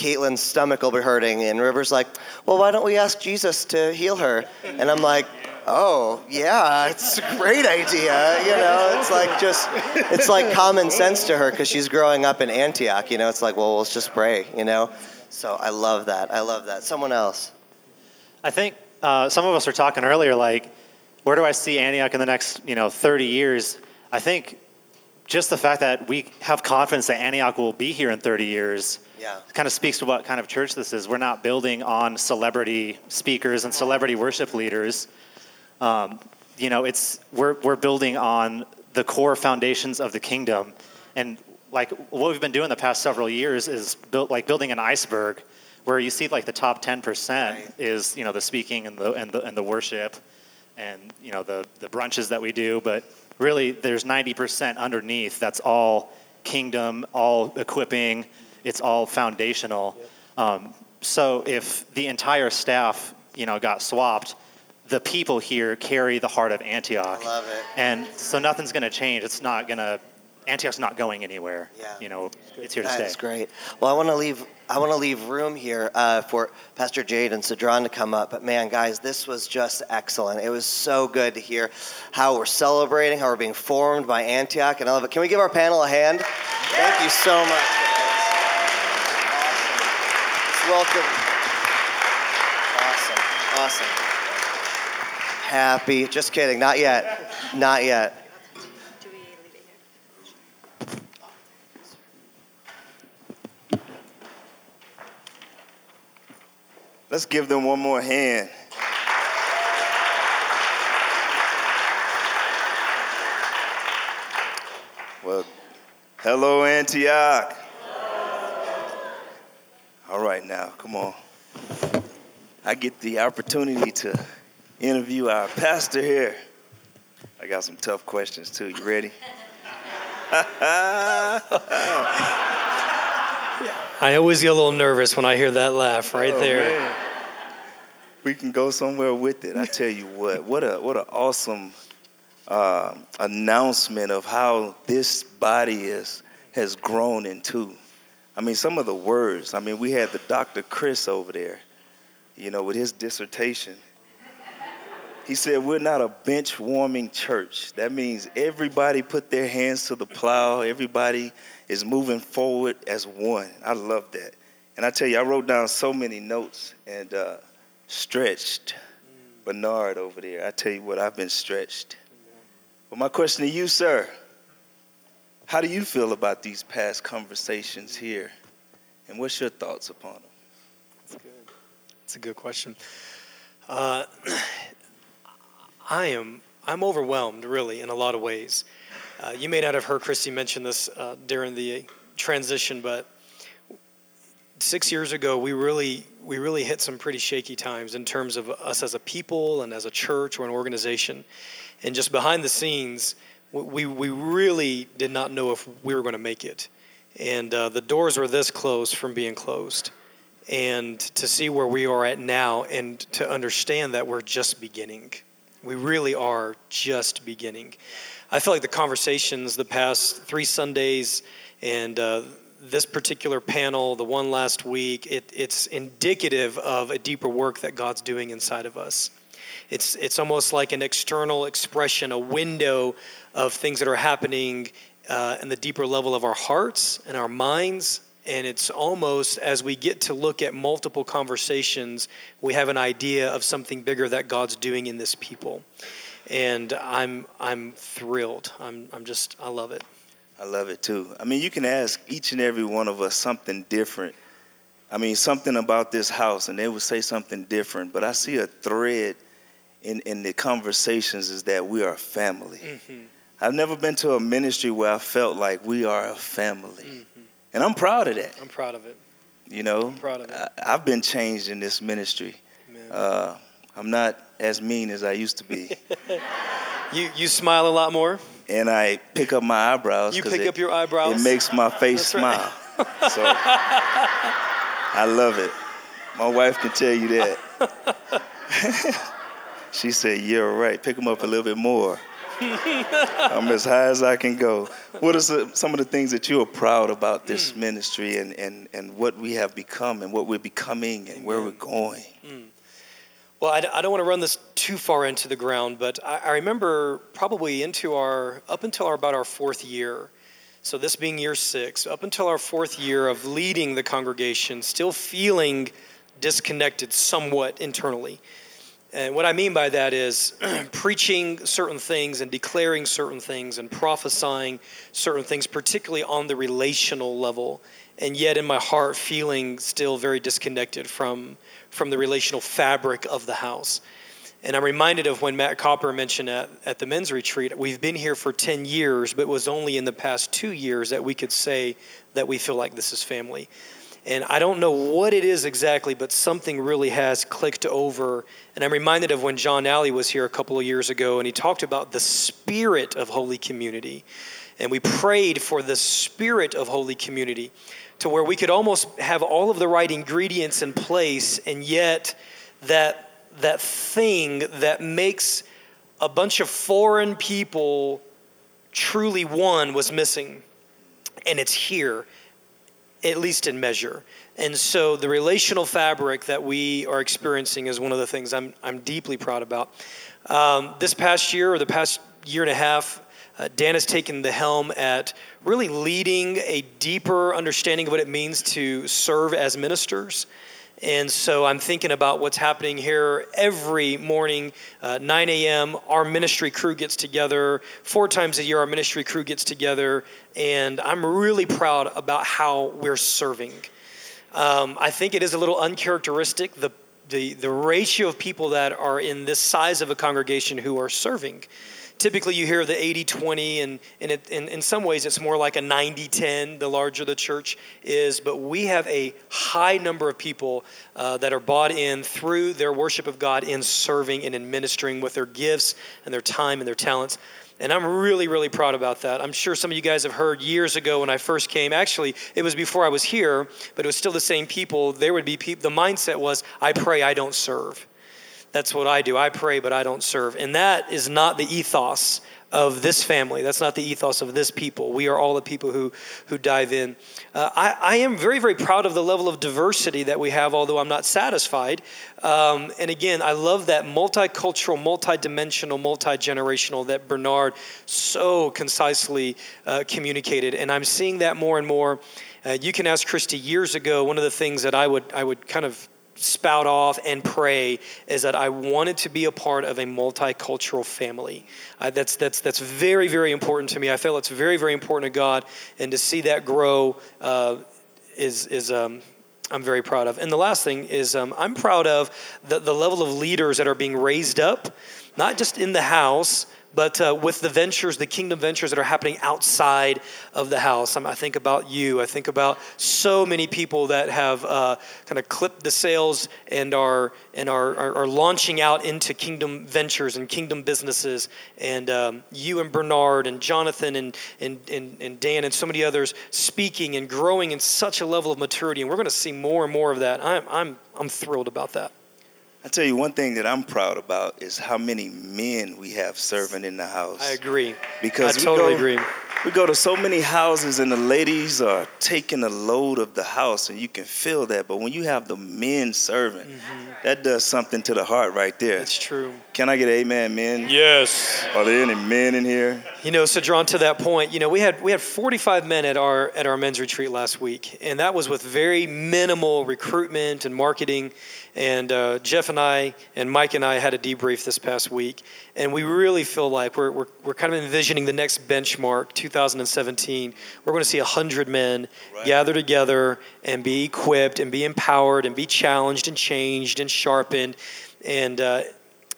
Caitlin's stomach will be hurting, and River's like, "Well, why don't we ask Jesus to heal her?" And I'm like, "Oh, yeah, it's a great idea." You know, it's like just, it's like common sense to her because she's growing up in Antioch. You know, it's like, well, let's just pray. You know, so I love that. I love that. Someone else. I think uh, some of us were talking earlier, like, where do I see Antioch in the next, you know, 30 years? I think just the fact that we have confidence that Antioch will be here in 30 years Yeah. kind of speaks to what kind of church this is. We're not building on celebrity speakers and celebrity worship leaders. Um, you know, it's we're we're building on the core foundations of the kingdom, and like what we've been doing the past several years is built like building an iceberg, where you see like the top ten percent Right. is you know the speaking and the and the and the worship, and you know the the brunches that we do, but really there's ninety percent underneath. That's all kingdom, all equipping. It's all foundational. Um, so if the entire staff, you know, got swapped, the people here carry the heart of Antioch. I love it. And so nothing's going to change. It's not going to. Antioch's not going anywhere. Yeah. You know, it's here to stay. That's great. Well, I want to leave. I want to leave room here uh, for Pastor Jade and Sadron to come up. But man, guys, this was just excellent. It was so good to hear how we're celebrating, how we're being formed by Antioch, and I love it. Can we give our panel a hand? Thank you so much. Awesome. Welcome. Awesome. Awesome. Happy. Just kidding. Not yet. Not yet. Do we leave it here? Let's give them one more hand. Well, hello, Antioch. All right, now, come on. I get the opportunity to interview our pastor here. I got some tough questions, too. You ready? I always get a little nervous when I hear that laugh right Oh, there. man. We can go somewhere with it. I tell you what, what a what an awesome uh, announcement of how this body is has grown into. I mean, some of the words. I mean, we had the Dr. Chris over there, you know, with his dissertation. He said, We're not a bench warming church. That means everybody put their hands to the plow, everybody is moving forward as one. I love that. And I tell you, I wrote down so many notes and uh, stretched Bernard over there. I tell you what, I've been stretched. But my question to you, sir, how do you feel about these past conversations here? And what's your thoughts upon them? It's good. It's a good question. Uh, I am I'm overwhelmed, really, in a lot of ways. Uh, you may not have heard Christy mention this uh, during the transition, but six years ago, we really we really hit some pretty shaky times in terms of us as a people and as a church or an organization, and just behind the scenes, we we really did not know if we were going to make it, and uh, the doors were this close from being closed and to see where we are at now and to understand that we're just beginning. We really are just beginning. I feel like the conversations the past three Sundays and uh, this particular panel, the one last week, it, it's indicative of a deeper work that God's doing inside of us. It's, it's almost like an external expression, a window of things that are happening uh, in the deeper level of our hearts and our minds and it's almost as we get to look at multiple conversations, we have an idea of something bigger that God's doing in this people. And I'm I'm thrilled. I'm I'm just I love it. I love it too. I mean, you can ask each and every one of us something different. I mean, something about this house, and they would say something different. But I see a thread in, in the conversations is that we are a family. Mm-hmm. I've never been to a ministry where I felt like we are a family. Mm. And I'm proud of that. I'm proud of it. You know, I'm proud of it. I, I've been changed in this ministry. Uh, I'm not as mean as I used to be. You you smile a lot more. and I pick up my eyebrows. You pick it, up your eyebrows? It makes my face right. smile. so I love it. My wife can tell you that. she said, "You're right. Pick them up a little bit more." I'm as high as I can go. What are some of the things that you are proud about this mm. ministry and, and, and what we have become and what we're becoming and where we're mm. going? Mm. Well, I don't want to run this too far into the ground, but I, I remember probably into our, up until our, about our fourth year, so this being year six, up until our fourth year of leading the congregation, still feeling disconnected somewhat internally. And what I mean by that is preaching certain things and declaring certain things and prophesying certain things, particularly on the relational level, and yet in my heart feeling still very disconnected from, from the relational fabric of the house. And I'm reminded of when Matt Copper mentioned at, at the men's retreat, we've been here for 10 years, but it was only in the past two years that we could say that we feel like this is family. And I don't know what it is exactly, but something really has clicked over. And I'm reminded of when John Alley was here a couple of years ago, and he talked about the spirit of holy community. And we prayed for the spirit of holy community to where we could almost have all of the right ingredients in place, and yet that, that thing that makes a bunch of foreign people truly one was missing. And it's here at least in measure. And so the relational fabric that we are experiencing is one of the things I'm, I'm deeply proud about. Um, this past year, or the past year and a half, uh, Dan has taken the helm at really leading a deeper understanding of what it means to serve as ministers. And so I'm thinking about what's happening here every morning, uh, 9 a.m. Our ministry crew gets together. Four times a year, our ministry crew gets together. And I'm really proud about how we're serving. Um, I think it is a little uncharacteristic, the, the, the ratio of people that are in this size of a congregation who are serving typically you hear the 80-20 and, and it, in, in some ways it's more like a 90-10 the larger the church is but we have a high number of people uh, that are bought in through their worship of god in serving and in ministering with their gifts and their time and their talents and I'm really, really proud about that. I'm sure some of you guys have heard years ago when I first came. Actually, it was before I was here, but it was still the same people. There would be people, the mindset was, I pray, I don't serve. That's what I do. I pray, but I don't serve. And that is not the ethos of this family. That's not the ethos of this people. We are all the people who, who dive in. Uh, I, I am very, very proud of the level of diversity that we have, although I'm not satisfied. Um, and again, I love that multicultural, multidimensional, multi generational that Bernard so concisely uh, communicated. And I'm seeing that more and more. Uh, you can ask Christy years ago, one of the things that I would, I would kind of spout off and pray is that I wanted to be a part of a multicultural family. Uh, that's, that's, that's very, very important to me. I feel it's very, very important to God, and to see that grow uh, is, is um, I'm very proud of. And the last thing is um, I'm proud of the, the level of leaders that are being raised up, not just in the house, but uh, with the ventures, the kingdom ventures that are happening outside of the house. I think about you. I think about so many people that have uh, kind of clipped the sails and are and are, are, are, launching out into kingdom ventures and kingdom businesses. And um, you and Bernard and Jonathan and, and, and, and Dan and so many others speaking and growing in such a level of maturity. And we're going to see more and more of that. I'm, I'm, I'm thrilled about that. I tell you one thing that I'm proud about is how many men we have serving in the house. I agree. Because I totally go, agree. We go to so many houses and the ladies are taking a load of the house and you can feel that. But when you have the men serving, mm-hmm. that does something to the heart right there. That's true. Can I get amen, men? Yes. Are there any men in here? You know, so drawn to that point, you know, we had we had 45 men at our at our men's retreat last week, and that was with very minimal recruitment and marketing. And uh, Jeff and I and Mike and I had a debrief this past week, and we really feel like we're, we're, we're kind of envisioning the next benchmark, 2017. We're going to see 100 men right. gather together and be equipped and be empowered and be challenged and changed and sharpened. And, uh,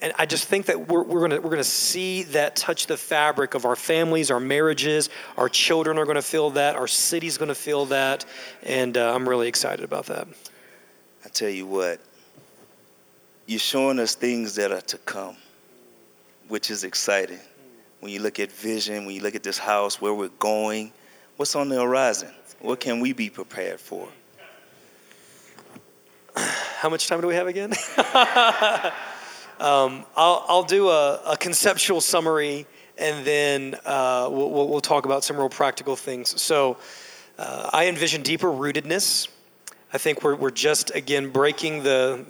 and I just think that we're, we're going we're gonna see that touch the fabric of our families, our marriages, our children are going to feel that, our city's going to feel that. And uh, I'm really excited about that. I tell you what, you're showing us things that are to come, which is exciting. when you look at vision, when you look at this house, where we're going, what's on the horizon? What can we be prepared for? How much time do we have again? um, I'll, I'll do a, a, conceptual summary and then uh, we'll, we'll, talk about some real practical things. So uh, I envision deeper rootedness. I think we're, we're just, again, breaking the,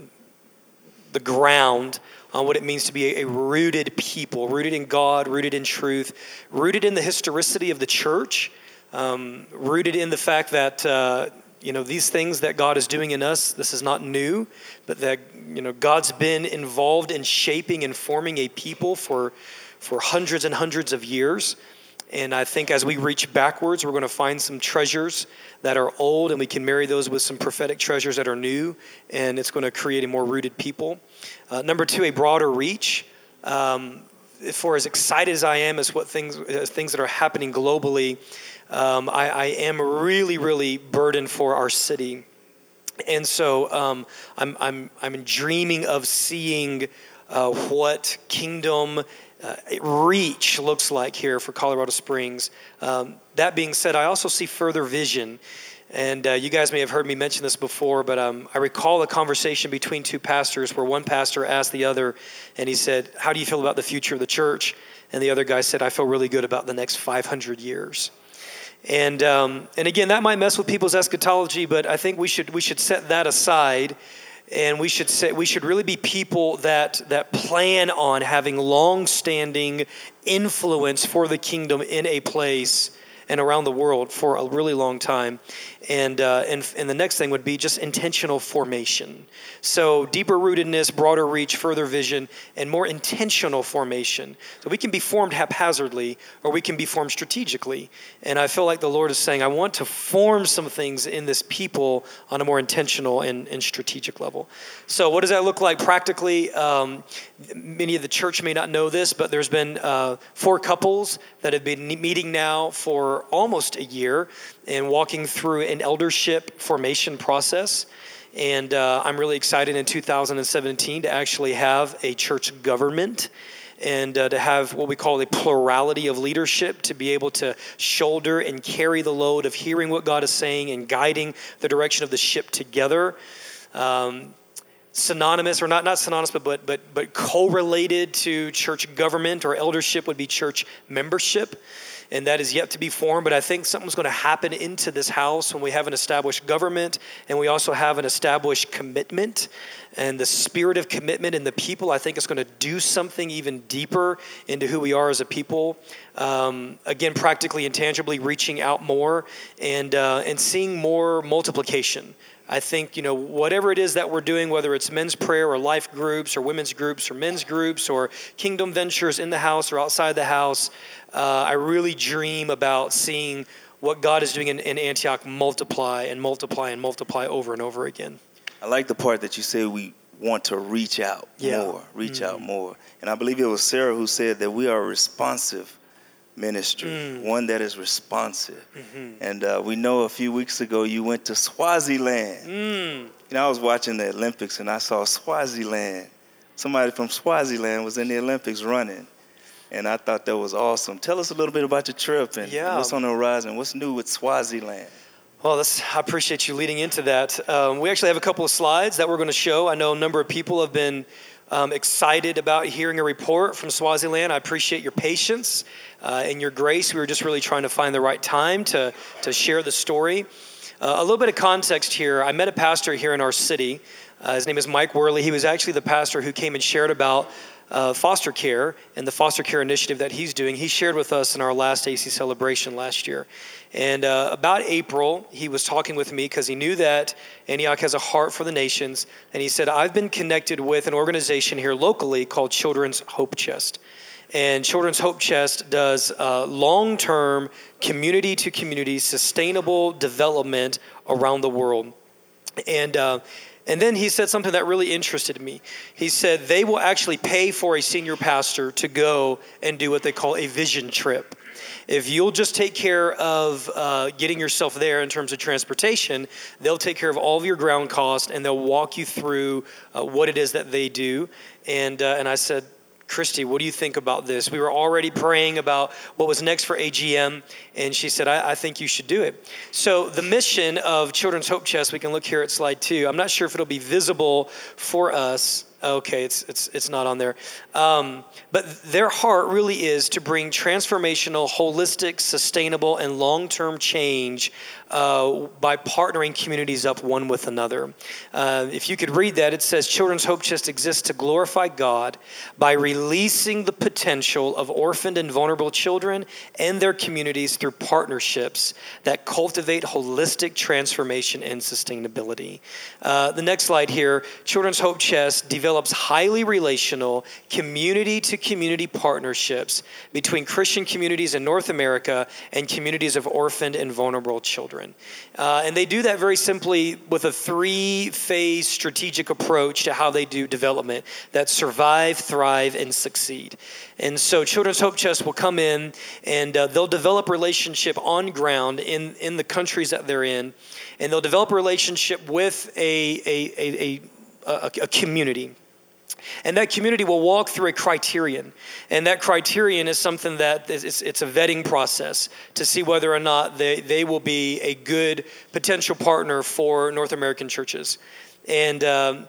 the ground on what it means to be a, a, rooted people, rooted in God, rooted in truth, rooted in the historicity of the church, um, rooted in the fact that uh, you know these things that God is doing in us. This is not new, but that you know God's been involved in shaping and forming a people for for hundreds and hundreds of years. And I think as we reach backwards, we're going to find some treasures that are old, and we can marry those with some prophetic treasures that are new, and it's going to create a more rooted people. Uh, number two, a broader reach. Um, for as excited as I am as what things things that are happening globally, um, I, I, am really, really burdened for our city. And so um, I'm, I'm, I'm dreaming of seeing uh, what kingdom uh, reach looks like here for Colorado Springs. Um, that being said, I also see further vision. And uh, you guys may have heard me mention this before, but um, I recall a conversation between two pastors where one pastor asked the other, and he said, How do you feel about the future of the church? And the other guy said, I feel really good about the next 500 years. And, um, and again, that might mess with people's eschatology, but I think we should, we should set that aside and we should say we should really be people that that plan on having long-standing influence for the kingdom in a place and around the world for a really long time. And, uh, and, and the next thing would be just intentional formation. So, deeper rootedness, broader reach, further vision, and more intentional formation. So, we can be formed haphazardly or we can be formed strategically. And I feel like the Lord is saying, I want to form some things in this people on a more intentional and, and strategic level. So, what does that look like practically? Um, many of the church may not know this, but there's been uh, four couples that have been meeting now for almost a year and walking through an eldership formation process. And uh, I'm really excited in 2017 to actually have a church government and uh, to have what we call a plurality of leadership to be able to shoulder and carry the load of hearing what God is saying and guiding the direction of the ship together. Um, synonymous or not not synonymous but but but, but correlated to church government or eldership would be church membership and that is yet to be formed. But I think something's going to happen into this house when we have an established government and we also have an established commitment. And the spirit of commitment in the people, I think, is going to do something even deeper into who we are as a people. Um, again, practically and tangibly reaching out more and, uh, and seeing more multiplication. I think, you know, whatever it is that we're doing, whether it's men's prayer or life groups or women's groups or men's groups or kingdom ventures in the house or outside the house, uh, I really dream about seeing what God is doing in, in Antioch multiply and multiply and multiply over and over again. I like the part that you say we want to reach out yeah. more, reach mm-hmm. out more. And I believe it was Sarah who said that we are responsive ministry, mm. one that is responsive. Mm-hmm. And uh, we know a few weeks ago you went to Swaziland. Mm. You know, I was watching the Olympics and I saw Swaziland. Somebody from Swaziland was in the Olympics running. And I thought that was awesome. Tell us a little bit about your trip and yeah. what's on the horizon. What's new with Swaziland? Well, I appreciate you leading into that. Um, we actually have a couple of slides that we're going to show. I know a number of people have been um, excited about hearing a report from Swaziland. I appreciate your patience uh, and your grace. We were just really trying to find the right time to, to share the story. Uh, a little bit of context here. I met a pastor here in our city. Uh, his name is Mike Worley. He was actually the pastor who came and shared about uh, foster care and the foster care initiative that he's doing. He shared with us in our last AC celebration last year. And uh, about April, he was talking with me because he knew that Antioch has a heart for the nations. And he said, I've been connected with an organization here locally called Children's Hope Chest. And Children's Hope Chest does uh, long term, community to community, sustainable development around the world. And uh, and then he said something that really interested me. He said they will actually pay for a senior pastor to go and do what they call a vision trip. If you'll just take care of uh, getting yourself there in terms of transportation, they'll take care of all of your ground cost and they'll walk you through uh, what it is that they do. And, uh, and I said, Christy, what do you think about this? We were already praying about what was next for AGM, and she said, I, I think you should do it. So, the mission of Children's Hope Chest, we can look here at slide two. I'm not sure if it'll be visible for us. Okay, it's, it's, it's not on there. Um, but their heart really is to bring transformational, holistic, sustainable, and long term change uh, by partnering communities up one with another. Uh, if you could read that, it says Children's Hope Chest exists to glorify God by releasing the potential of orphaned and vulnerable children and their communities through partnerships that cultivate holistic transformation and sustainability. Uh, the next slide here Children's Hope Chest develops highly relational, community to community partnerships between Christian communities in North America and communities of orphaned and vulnerable children. Uh, and they do that very simply with a three phase strategic approach to how they do development that survive, thrive, and succeed. And so Children's Hope Chest will come in and uh, they'll develop relationship on ground in, in the countries that they're in. And they'll develop relationship with a, a, a, a, a community. And that community will walk through a criterion. And that criterion is something that is, it's a vetting process to see whether or not they, they will be a good potential partner for North American churches. And um,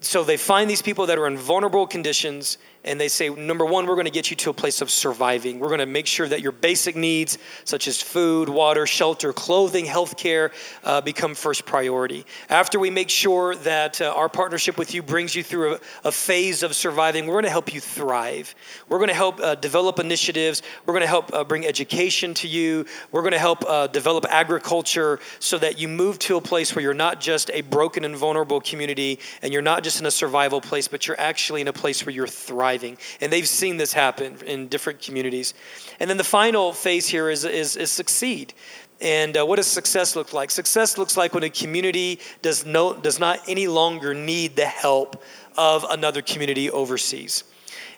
so they find these people that are in vulnerable conditions and they say, number one, we're going to get you to a place of surviving. We're going to make sure that your basic needs, such as food, water, shelter, clothing, health care, uh, become first priority. After we make sure that uh, our partnership with you brings you through a, a, phase of surviving, we're going to help you thrive. We're going to help uh, develop initiatives. We're going to help uh, bring education to you. We're going to help uh, develop agriculture so that you move to a place where you're not just a broken and vulnerable community and you're not just in a survival place, but you're actually in a place where you're thriving And they've seen this happen in different communities. And then the final phase here is, is, is succeed. And uh, what does success look like? Success looks like when a community does, no, does not any longer need the help of another community overseas.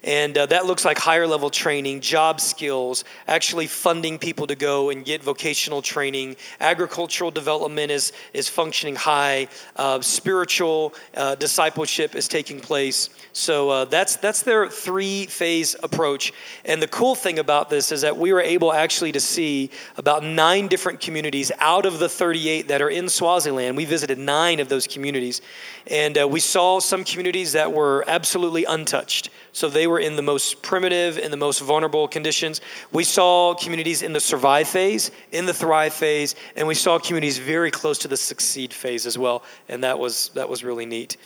And uh, that looks like higher level training, job skills, actually funding people to go and get vocational training. Agricultural development is, is functioning high. Uh, spiritual uh, discipleship is taking place. So uh, that's, that's their three phase approach. And the cool thing about this is that we were able actually to see about nine different communities out of the 38 that are in Swaziland. We visited nine of those communities. And uh, we saw some communities that were absolutely untouched. So they were in the most primitive, in the most vulnerable conditions. We saw communities in the survive phase, in the thrive phase, and we saw communities very close to the succeed phase as well. And that was, that was really neat.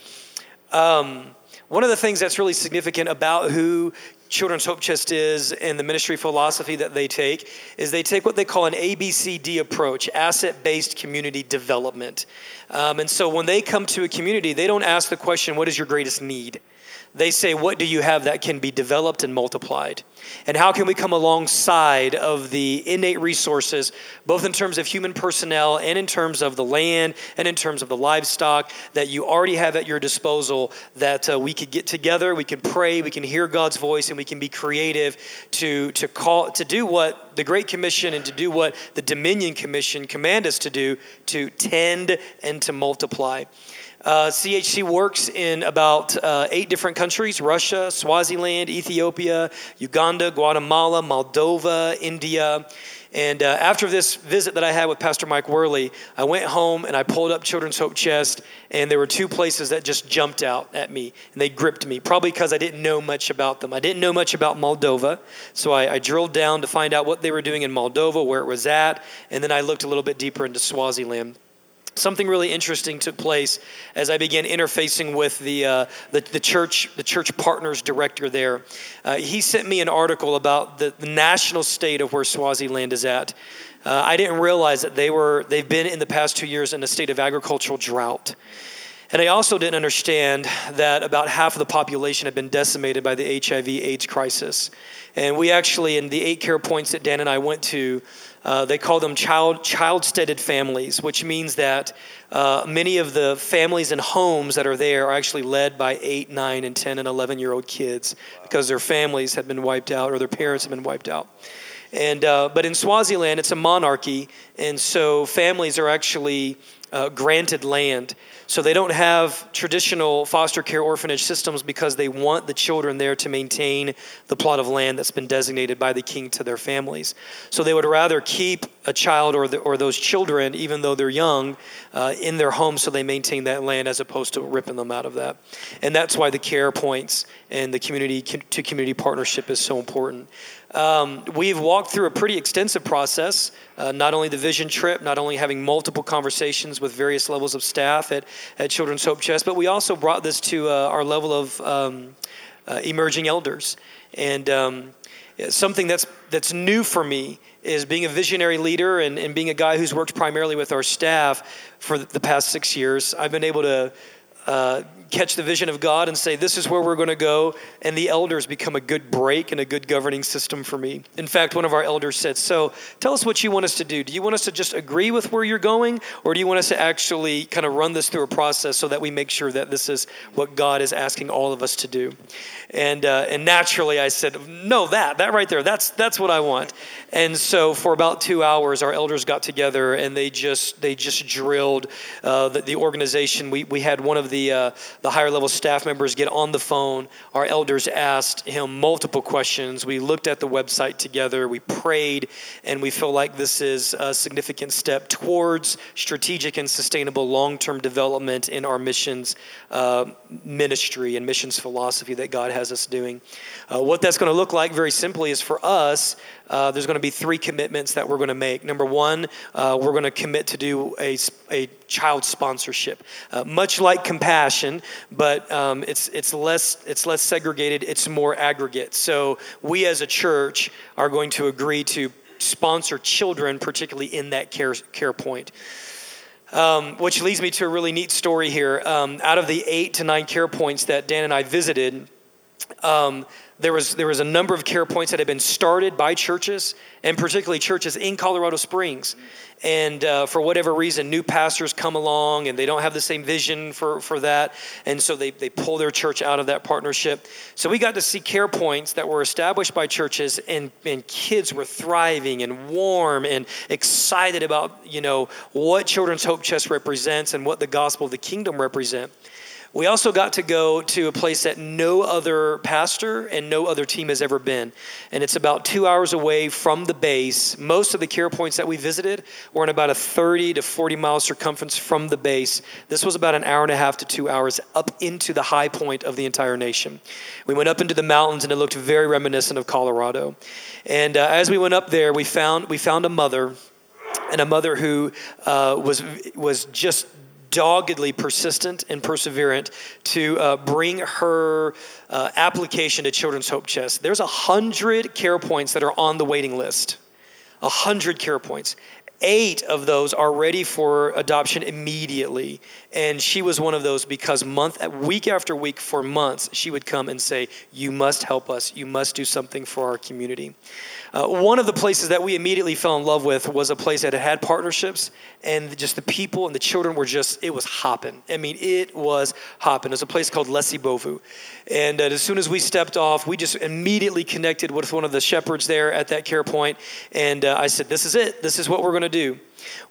Um, one of the things that's really significant about who Children's Hope Chest is and the ministry philosophy that they take is they take what they call an ABCD approach, asset based community development. Um, and so when they come to a community, they don't ask the question, What is your greatest need? They say, What do you have that can be developed and multiplied? And how can we come alongside of the innate resources, both in terms of human personnel and in terms of the land and in terms of the livestock that you already have at your disposal, that uh, we could get together, we can pray, we can hear God's voice, and we can be creative to, to, call, to do what the Great Commission and to do what the Dominion Commission command us to do to tend and to multiply. Uh, CHC works in about uh, eight different countries Russia, Swaziland, Ethiopia, Uganda, Guatemala, Moldova, India. And uh, after this visit that I had with Pastor Mike Worley, I went home and I pulled up Children's Hope Chest, and there were two places that just jumped out at me, and they gripped me, probably because I didn't know much about them. I didn't know much about Moldova, so I, I drilled down to find out what they were doing in Moldova, where it was at, and then I looked a little bit deeper into Swaziland something really interesting took place as I began interfacing with the, uh, the, the, church, the church partners director there. Uh, he sent me an article about the, the, national state of where Swaziland is at. Uh, I didn't realize that they were, they've been in the past two years in a state of agricultural drought. And I also didn't understand that about half of the population had been decimated by the HIV AIDS crisis. And we actually, in the eight care points that Dan and I went to, uh, they call them child child steaded families, which means that uh, many of the families and homes that are there are actually led by eight, nine, and 10 and 11 year old kids because their families have been wiped out or their parents have been wiped out. And, uh, but in Swaziland, it's a monarchy, and so families are actually uh, granted land. So they don't have traditional foster care orphanage systems because they want the children there to maintain the plot of land that's been designated by the king to their families. So they would rather keep a child or, the, or those children, even though they're young, uh, in their home so they maintain that land as opposed to ripping them out of that. And that's why the care points and the community to community partnership is so important. Um, we've walked through a pretty extensive process, uh, not only the vision trip, not only having multiple conversations with various levels of staff at, at Children's Hope Chest, but we also brought this to uh, our level of um, uh, emerging elders. And um, something that's, that's new for me is being a visionary leader and, and being a guy who's worked primarily with our staff for the past six years. I've been able to uh, catch the vision of God and say, This is where we're going to go. And the elders become a good brake and a good governing system for me. In fact, one of our elders said, So tell us what you want us to do. Do you want us to just agree with where you're going, or do you want us to actually kind of run this through a process so that we make sure that this is what God is asking all of us to do? And, uh, and naturally, I said, No, that, that right there, that's, that's what I want. And so for about two hours, our elders got together and they just, they just drilled uh, the, the, organization. We, we had one of the, uh, the higher level staff members get on the phone. Our elders asked him multiple questions. We looked at the website together, we prayed, and we feel like this is a significant step towards strategic and sustainable long term development in our missions uh, ministry and missions philosophy that God has us doing. Uh, what that's going to look like, very simply, is for us uh, there's going to be three commitments that we're going to make. Number one, uh, we're going to commit to do a, a child sponsorship, uh, much like compassion, but um, it's it's less it's less segregated. It's more aggregate. So we as a church are going to agree to sponsor children, particularly in that care care point. Um, which leads me to a really neat story here. Um, out of the eight to nine care points that Dan and I visited, um, there was, there was a number of care points that had been started by churches, and particularly churches in Colorado Springs. And uh, for whatever reason, new pastors come along and they don't have the same vision for, for that. And so they, they pull their church out of that partnership. So we got to see care points that were established by churches, and, and kids were thriving and warm and excited about, you know, what Children's Hope Chest represents and what the gospel of the kingdom represent. We also got to go to a place that no other pastor and no other team has ever been. And it's about two hours away from the base. Most of the care points that we visited were in about a 30 to 40 mile circumference from the base. This was about an hour and a half to two hours up into the high point of the entire nation. We went up into the mountains and it looked very reminiscent of Colorado. And uh, as we went up there, we found, we found a mother and a mother who uh, was, was just doggedly persistent and perseverant to uh, bring her uh, application to Children's Hope Chest. There's a hundred care points that are on the waiting list. A hundred care points. Eight of those are ready for adoption immediately. And she was one of those because month week after week for months, she would come and say, You must help us. You must do something for our community. Uh, one of the places that we immediately fell in love with was a place that had partnerships, and just the people and the children were just, it was hopping. I mean, it was hopping. It's a place called Les Ibovu. And uh, as soon as we stepped off, we just immediately connected with one of the shepherds there at that care point, and uh, I said, This is it. This is what we're going to do.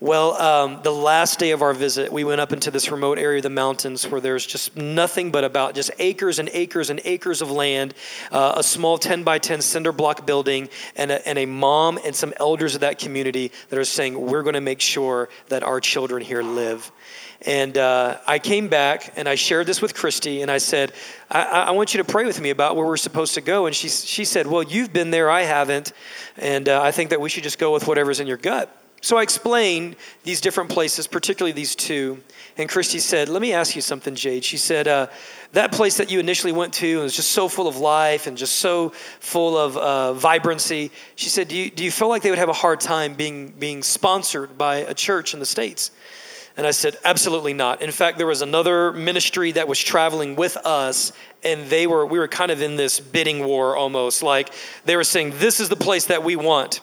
Well, um, the last day of our visit, we went up into this remote area of the mountains where there's just nothing but about just acres and acres and acres of land, uh, a small 10 by 10 cinder block building, and a, and a mom and some elders of that community that are saying, We're going to make sure that our children here live. And uh, I came back and I shared this with Christy and I said, I, I, want you to pray with me about where we're supposed to go. And she, she said, Well, you've been there, I haven't. And uh, I think that we should just go with whatever's in your gut. So I explained these different places, particularly these two. And Christy said, Let me ask you something, Jade. She said, uh, That place that you initially went to was just so full of life and just so full of uh, vibrancy. She said, do you, do you feel like they would have a hard time being, being sponsored by a church in the States? And I said, absolutely not. In fact, there was another ministry that was traveling with us, and they were we were kind of in this bidding war almost. Like they were saying, This is the place that we want.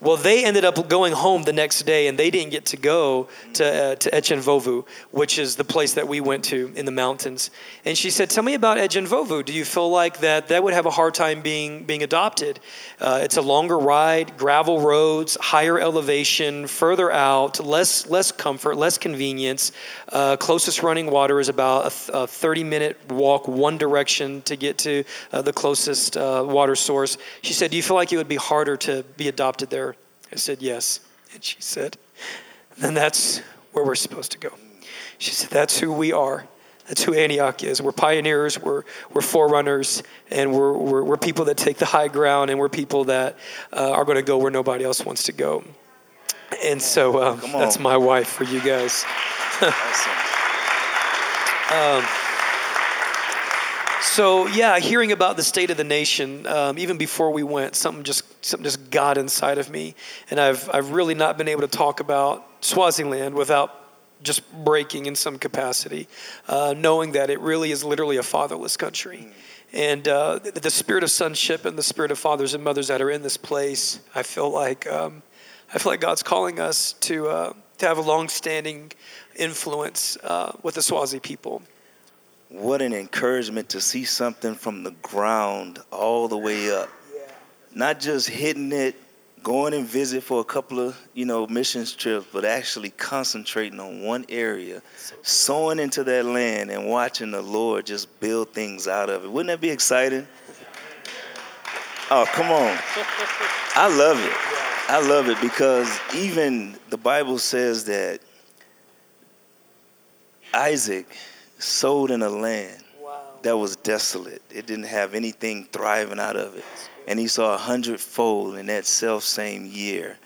Well, they ended up going home the next day, and they didn't get to go to uh, to Echenvovu, which is the place that we went to in the mountains. And she said, "Tell me about Echenvovu. Do you feel like that that would have a hard time being being adopted? Uh, it's a longer ride, gravel roads, higher elevation, further out, less less comfort, less convenience. Uh, closest running water is about a, a 30 minute walk one direction to get to uh, the closest uh, water source." She said, "Do you feel like it would be harder to be adopted there?" I said, Yes. And she said, Then that's where we're supposed to go. She said, That's who we are. That's who Antioch is. We're pioneers, we're, we're forerunners, and we're, we're, we're people that take the high ground, and we're people that uh, are going to go where nobody else wants to go. And so um, that's my wife for you guys. um, so yeah, hearing about the state of the nation, um, even before we went, something just something just got inside of me, and I've I've really not been able to talk about Swaziland without just breaking in some capacity, uh, knowing that it really is literally a fatherless country. And uh, the spirit of sonship and the spirit of fathers and mothers that are in this place, I feel like um, I feel like God's calling us to uh, to have a long-standing influence uh, with the Swazi people what an encouragement to see something from the ground all the way up. Not just hitting it, going and visit for a couple of, you know, missions trips, but actually concentrating on one area, sowing into that land and watching the Lord just build things out of it. Wouldn't that be exciting? Oh, come on. I love it. I love it because even the Bible says that Isaac sowed in a land wow. that was desolate. It didn't have anything thriving out of it. And he saw a hundredfold in that self same year.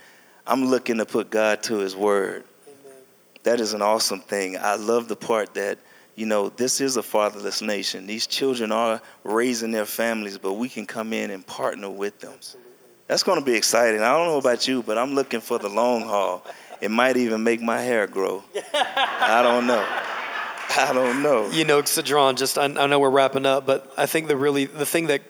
I'm looking to put God to his word. Amen. That is an awesome thing. I love the part that, you know, this is a fatherless nation. These children are raising their families, but we can come in and partner with them. Absolutely. That's going to be exciting. I don't know about you, but I'm looking for the long haul. It might even make my hair grow. I don't know. I don't know. You know, Cedron, just I, I know we're wrapping up, but I think the really the thing that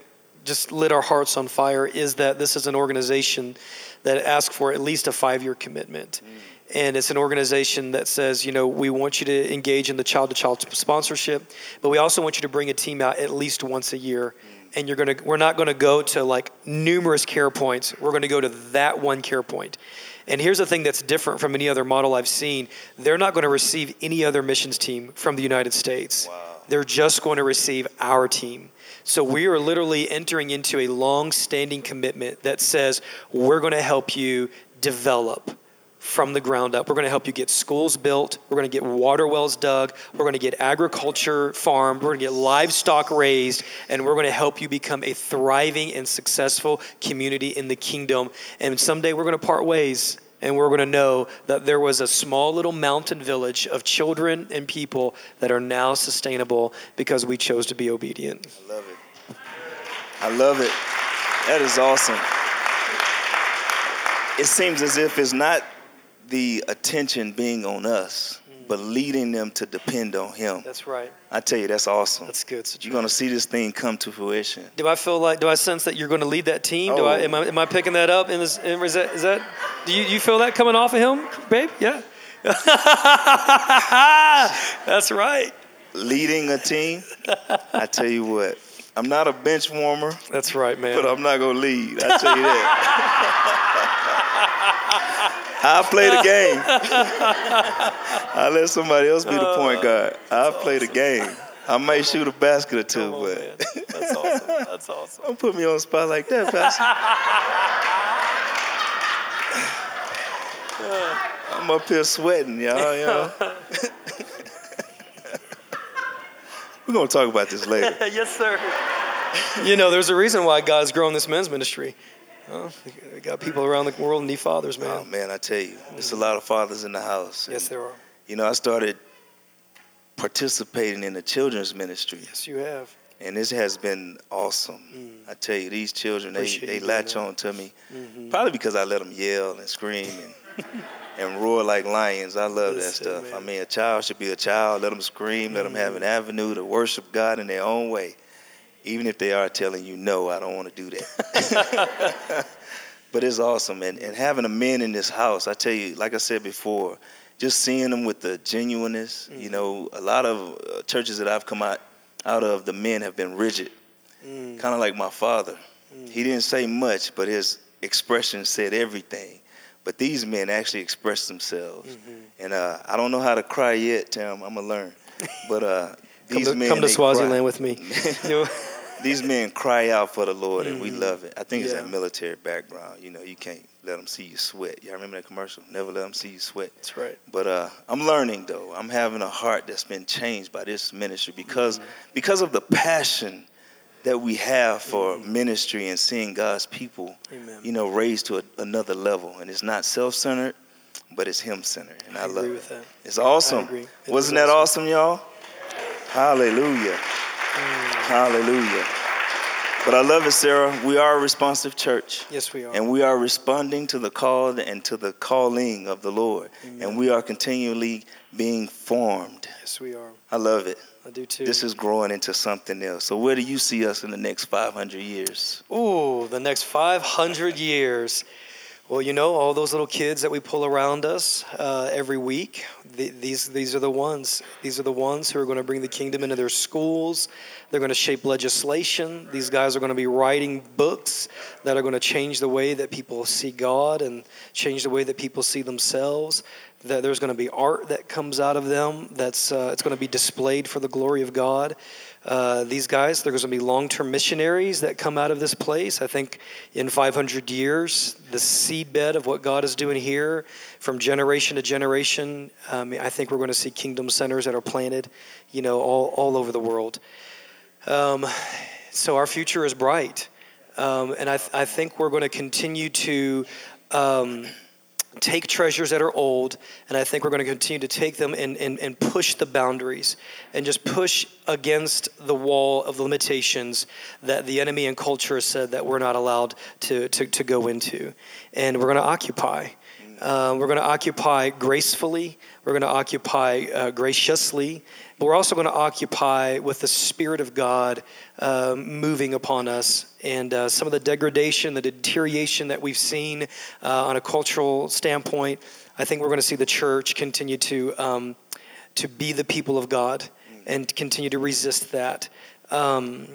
just lit our hearts on fire is that this is an organization that asks for at least a five-year commitment. Mm. And it's an organization that says, you know, we want you to engage in the child-to-child sponsorship, but we also want you to bring a team out at least once a year. Mm. And you're gonna, we're not going to go to like numerous care points. We're going to go to that one care point. And here's the thing that's different from any other model I've seen they're not going to receive any other missions team from the United States. Wow. They're just going to receive our team. So we are literally entering into a long standing commitment that says we're going to help you develop from the ground up. We're going to help you get schools built. We're going to get water wells dug. We're going to get agriculture farmed. We're going to get livestock raised. And we're going to help you become a thriving and successful community in the kingdom. And someday we're going to part ways. And we're going to know that there was a small little mountain village of children and people that are now sustainable because we chose to be obedient. I love it. I love it. That is awesome. It seems as if it's not the attention being on us, mm. but leading them to depend on Him. That's right. I tell you, that's awesome. That's good. You're going to see this thing come to fruition. Do I feel like? Do I sense that you're going to lead that team? Oh. Do I? Oh. Am I? Am I picking that up? And is, is that? Is that? Do you, you feel that coming off of him, babe? Yeah. that's right. Leading a team. I tell you what. I'm not a bench warmer. That's right, man. But I'm not going to lead. I tell you that. I'll play the game. I'll let somebody else be the uh, point guard. I'll play the game. I might shoot a basket or two, on, but man. that's awesome. That's awesome. Don't put me on a spot like that, Pastor. I'm up here sweating, y'all. You know? We're gonna talk about this later. yes, sir. You know, there's a reason why God's growing this men's ministry. Oh, we got people around the world need fathers, man. Oh man, I tell you, there's a lot of fathers in the house. Yes, there are. You know, I started participating in the children's ministry. Yes, you have. And this has been awesome. Mm. I tell you, these children, they, they latch on to me. Mm-hmm. Probably because I let them yell and scream and, and roar like lions. I love Listen, that stuff. Man. I mean, a child should be a child. Let them scream. Mm-hmm. Let them have an avenue to worship God in their own way even if they are telling you no, I don't want to do that. but it's awesome. And, and having the men in this house, I tell you, like I said before, just seeing them with the genuineness. You know, a lot of uh, churches that I've come out out of, the men have been rigid, kind of like my father. He didn't say much, but his expression said everything. But these men actually express themselves, and uh, I don't know how to cry yet, Tim. I'm gonna learn. But uh, Come these to, men, come to they cry. Swaziland with me. These men cry out for the Lord, and we Mhm. love it. I think it's Yeah. that military background. You know, you can't let them see you sweat. Y'all remember that commercial? Never let them see you sweat. That's right. But uh, I'm learning though. I'm having a heart that's been changed by this ministry because because of the passion that we have for ministry and seeing God's people, Amen. you know, raised to a, another level. And it's not self-centered, but it's Him-centered, and I, I love agree it. with that. It's awesome. It Wasn't that awesome, y'all? Hallelujah. Hallelujah. But I love it, Sarah. We are a responsive church. Yes, we are. And we are responding to the call and to the calling of the Lord. And we are continually being formed. yes, we are. I love it. I do too. This is growing into something else. So, where do you see us in the next 500 years? Ooh, the next 500 years. Well, you know, all those little kids that we pull around us uh, every week, th- these, these are the ones. These are the ones who are going to bring the kingdom into their schools. They're going to shape legislation. These guys are going to be writing books that are going to change the way that people see God and change the way that people see themselves. That there's going to be art that comes out of them that's uh, it's going to be displayed for the glory of God. Uh, these guys, there's going to be long-term missionaries that come out of this place. I think in 500 years, the seedbed of what God is doing here, from generation to generation, um, I think we're going to see kingdom centers that are planted, you know, all all over the world. Um, so our future is bright, um, and I, th- I think we're going to continue to. Take treasures that are old, and I think we're going to continue to take them and, and, and push the boundaries and just push against the wall of limitations that the enemy and culture said that we're not allowed to, to, to go into. And we're going to occupy. Uh, we're going to occupy gracefully. We're going to occupy uh, graciously. But we're also going to occupy with the Spirit of God um, moving upon us. And uh, some of the degradation, the deterioration that we've seen uh, on a cultural standpoint, I think we're going to see the church continue to, um, to be the people of God and continue to resist that. Um,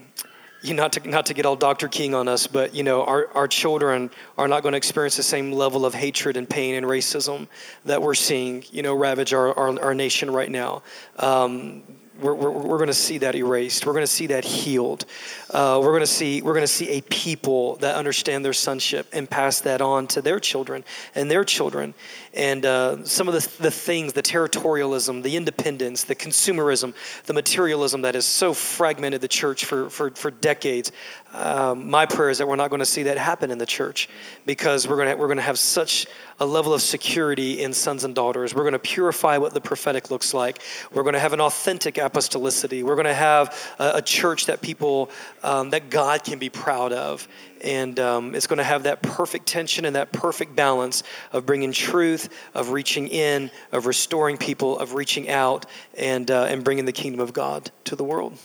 you not to not to get all Dr. King on us, but you know our, our children are not going to experience the same level of hatred and pain and racism that we're seeing you know ravage our, our, our nation right now. Um, we're, we're, we're going to see that erased. We're going to see that healed. Uh, we're going to see we're going to see a people that understand their sonship and pass that on to their children and their children. And uh, some of the, the things, the territorialism, the independence, the consumerism, the materialism that has so fragmented the church for, for, for decades. Um, my prayer is that we're not going to see that happen in the church because we're going to, we're going to have such a level of security in sons and daughters. We're going to purify what the prophetic looks like. We're going to have an authentic apostolicity. We're going to have a, a church that people, um, that God can be proud of. And um, it's going to have that perfect tension and that perfect balance of bringing truth, of reaching in, of restoring people, of reaching out, and, uh, and bringing the kingdom of God to the world.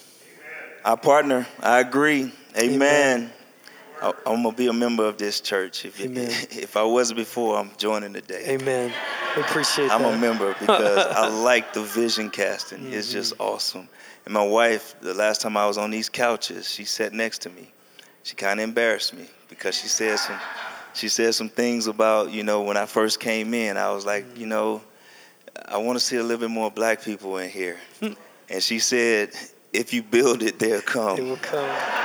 Our partner, I agree. Amen. I, I'm gonna be a member of this church. If, it- Amen. if I wasn't before, I'm joining today. Amen. We appreciate that. I'm that. a member because I like the vision casting. It's just awesome. And my wife, the last time I was on these couches, she sat next to me. She kind of embarrassed me because she said some, she said some things about you know when I first came in. I was like, you know, I want to see a little bit more black people in here. and she said, if you build it, they'll come. It will come.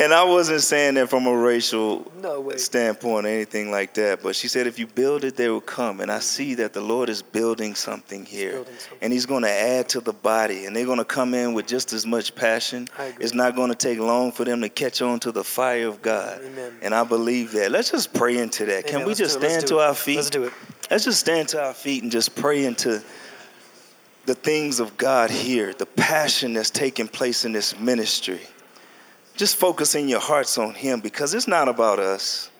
And I wasn't saying that from a racial No standpoint or anything like that, but she said, if you build it, they will come. And I mm-hmm. see that the Lord is building something here. building something. And He's going to add to the body, and they're going to come in with just as much passion. It's not going to take long for them to catch on to the fire of God. Amen. And I believe that. Let's just pray into that. Can we Let's just do it. Let's stand to our feet? Let's do it. Let's just stand to our feet and just pray into the things of God here, the passion that's taking place in this ministry. Just focus in your hearts on Him because it's not about us.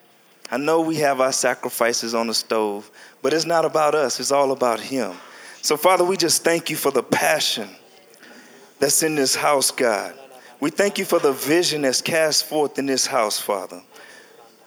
I know we have our sacrifices on the stove, but it's not about us, it's all about Him. So, Father, we just thank you for the passion that's in this house, God. We thank you for the vision that's cast forth in this house, Father.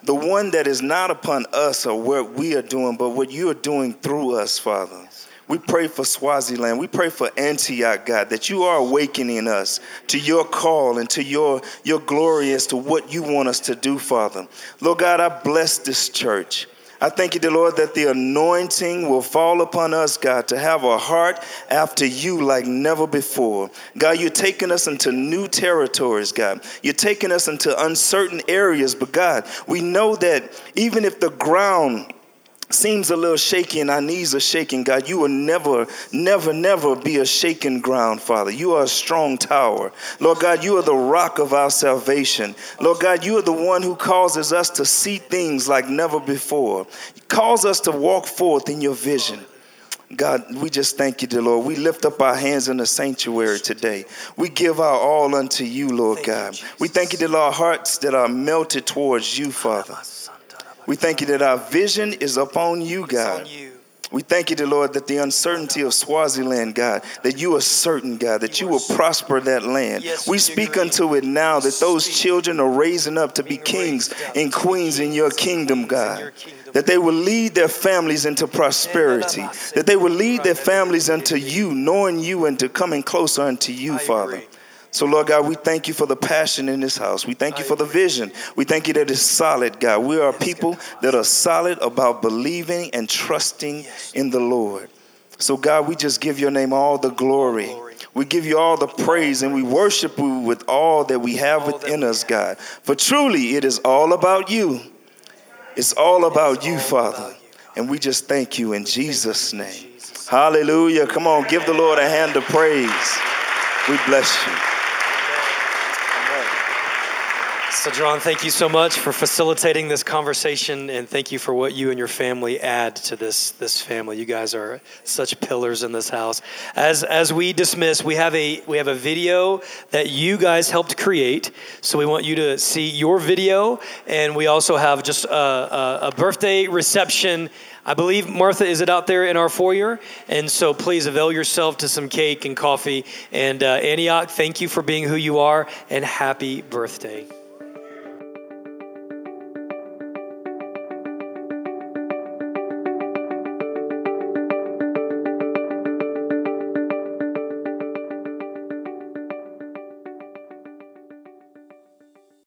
the one that is not upon us or what we are doing, but what you are doing through us, Father. We pray for Swaziland. We pray for Antioch, God, that you are awakening us to your call and to your, your glory as to what you want us to do, Father. Lord God, I bless this church. I thank you, dear Lord, that the anointing will fall upon us, God, to have a heart after you like never before. God, you're taking us into new territories, God. You're taking us into uncertain areas, but God, we know that even if the ground seems a little shaky and our knees are shaking, God, you will never, never, never be a shaken ground, Father. You are a strong tower. Lord God, you are the rock of our salvation. Lord God, you are the one who causes us to see things like never before. Cause us to walk forth in your vision. God, we just thank you, dear Lord. We lift up our hands in the sanctuary today. We give our all unto you, Lord God. We thank you, dear Lord, hearts that are melted towards you, Father. We thank you that our vision is upon you, God. We thank you, dear Lord, that the uncertainty of Swaziland, God, that you are certain, God, that you will prosper that land. we speak unto it now that those children are raising up to be kings and queens in your kingdom, God. That they will lead their families into prosperity. That they will lead their families unto you, knowing you and to coming closer unto you, Father. So, Lord God, we thank you for the passion in this house. We thank you for the vision. We thank you that it's solid, God. We are people that are solid about believing and trusting in the Lord. So, God, we just give your name all the glory. We give you all the praise and we worship you with all that we have within us, God. For truly, it is all about you. It's all about you, Father. And we just thank you in Jesus' name. Hallelujah. Come on, give the Lord a hand of praise. We bless you. So, John, thank you so much for facilitating this conversation, and thank you for what you and your family add to this this family. You guys are such pillars in this house. As as we dismiss, we have a we have a video that you guys helped create. So we want you to see your video, and we also have just a, a, a birthday reception. I believe, Martha, is it out there in our foyer? And so please avail yourself to some cake and coffee. And uh, Antioch, thank you for being who you are, and happy birthday.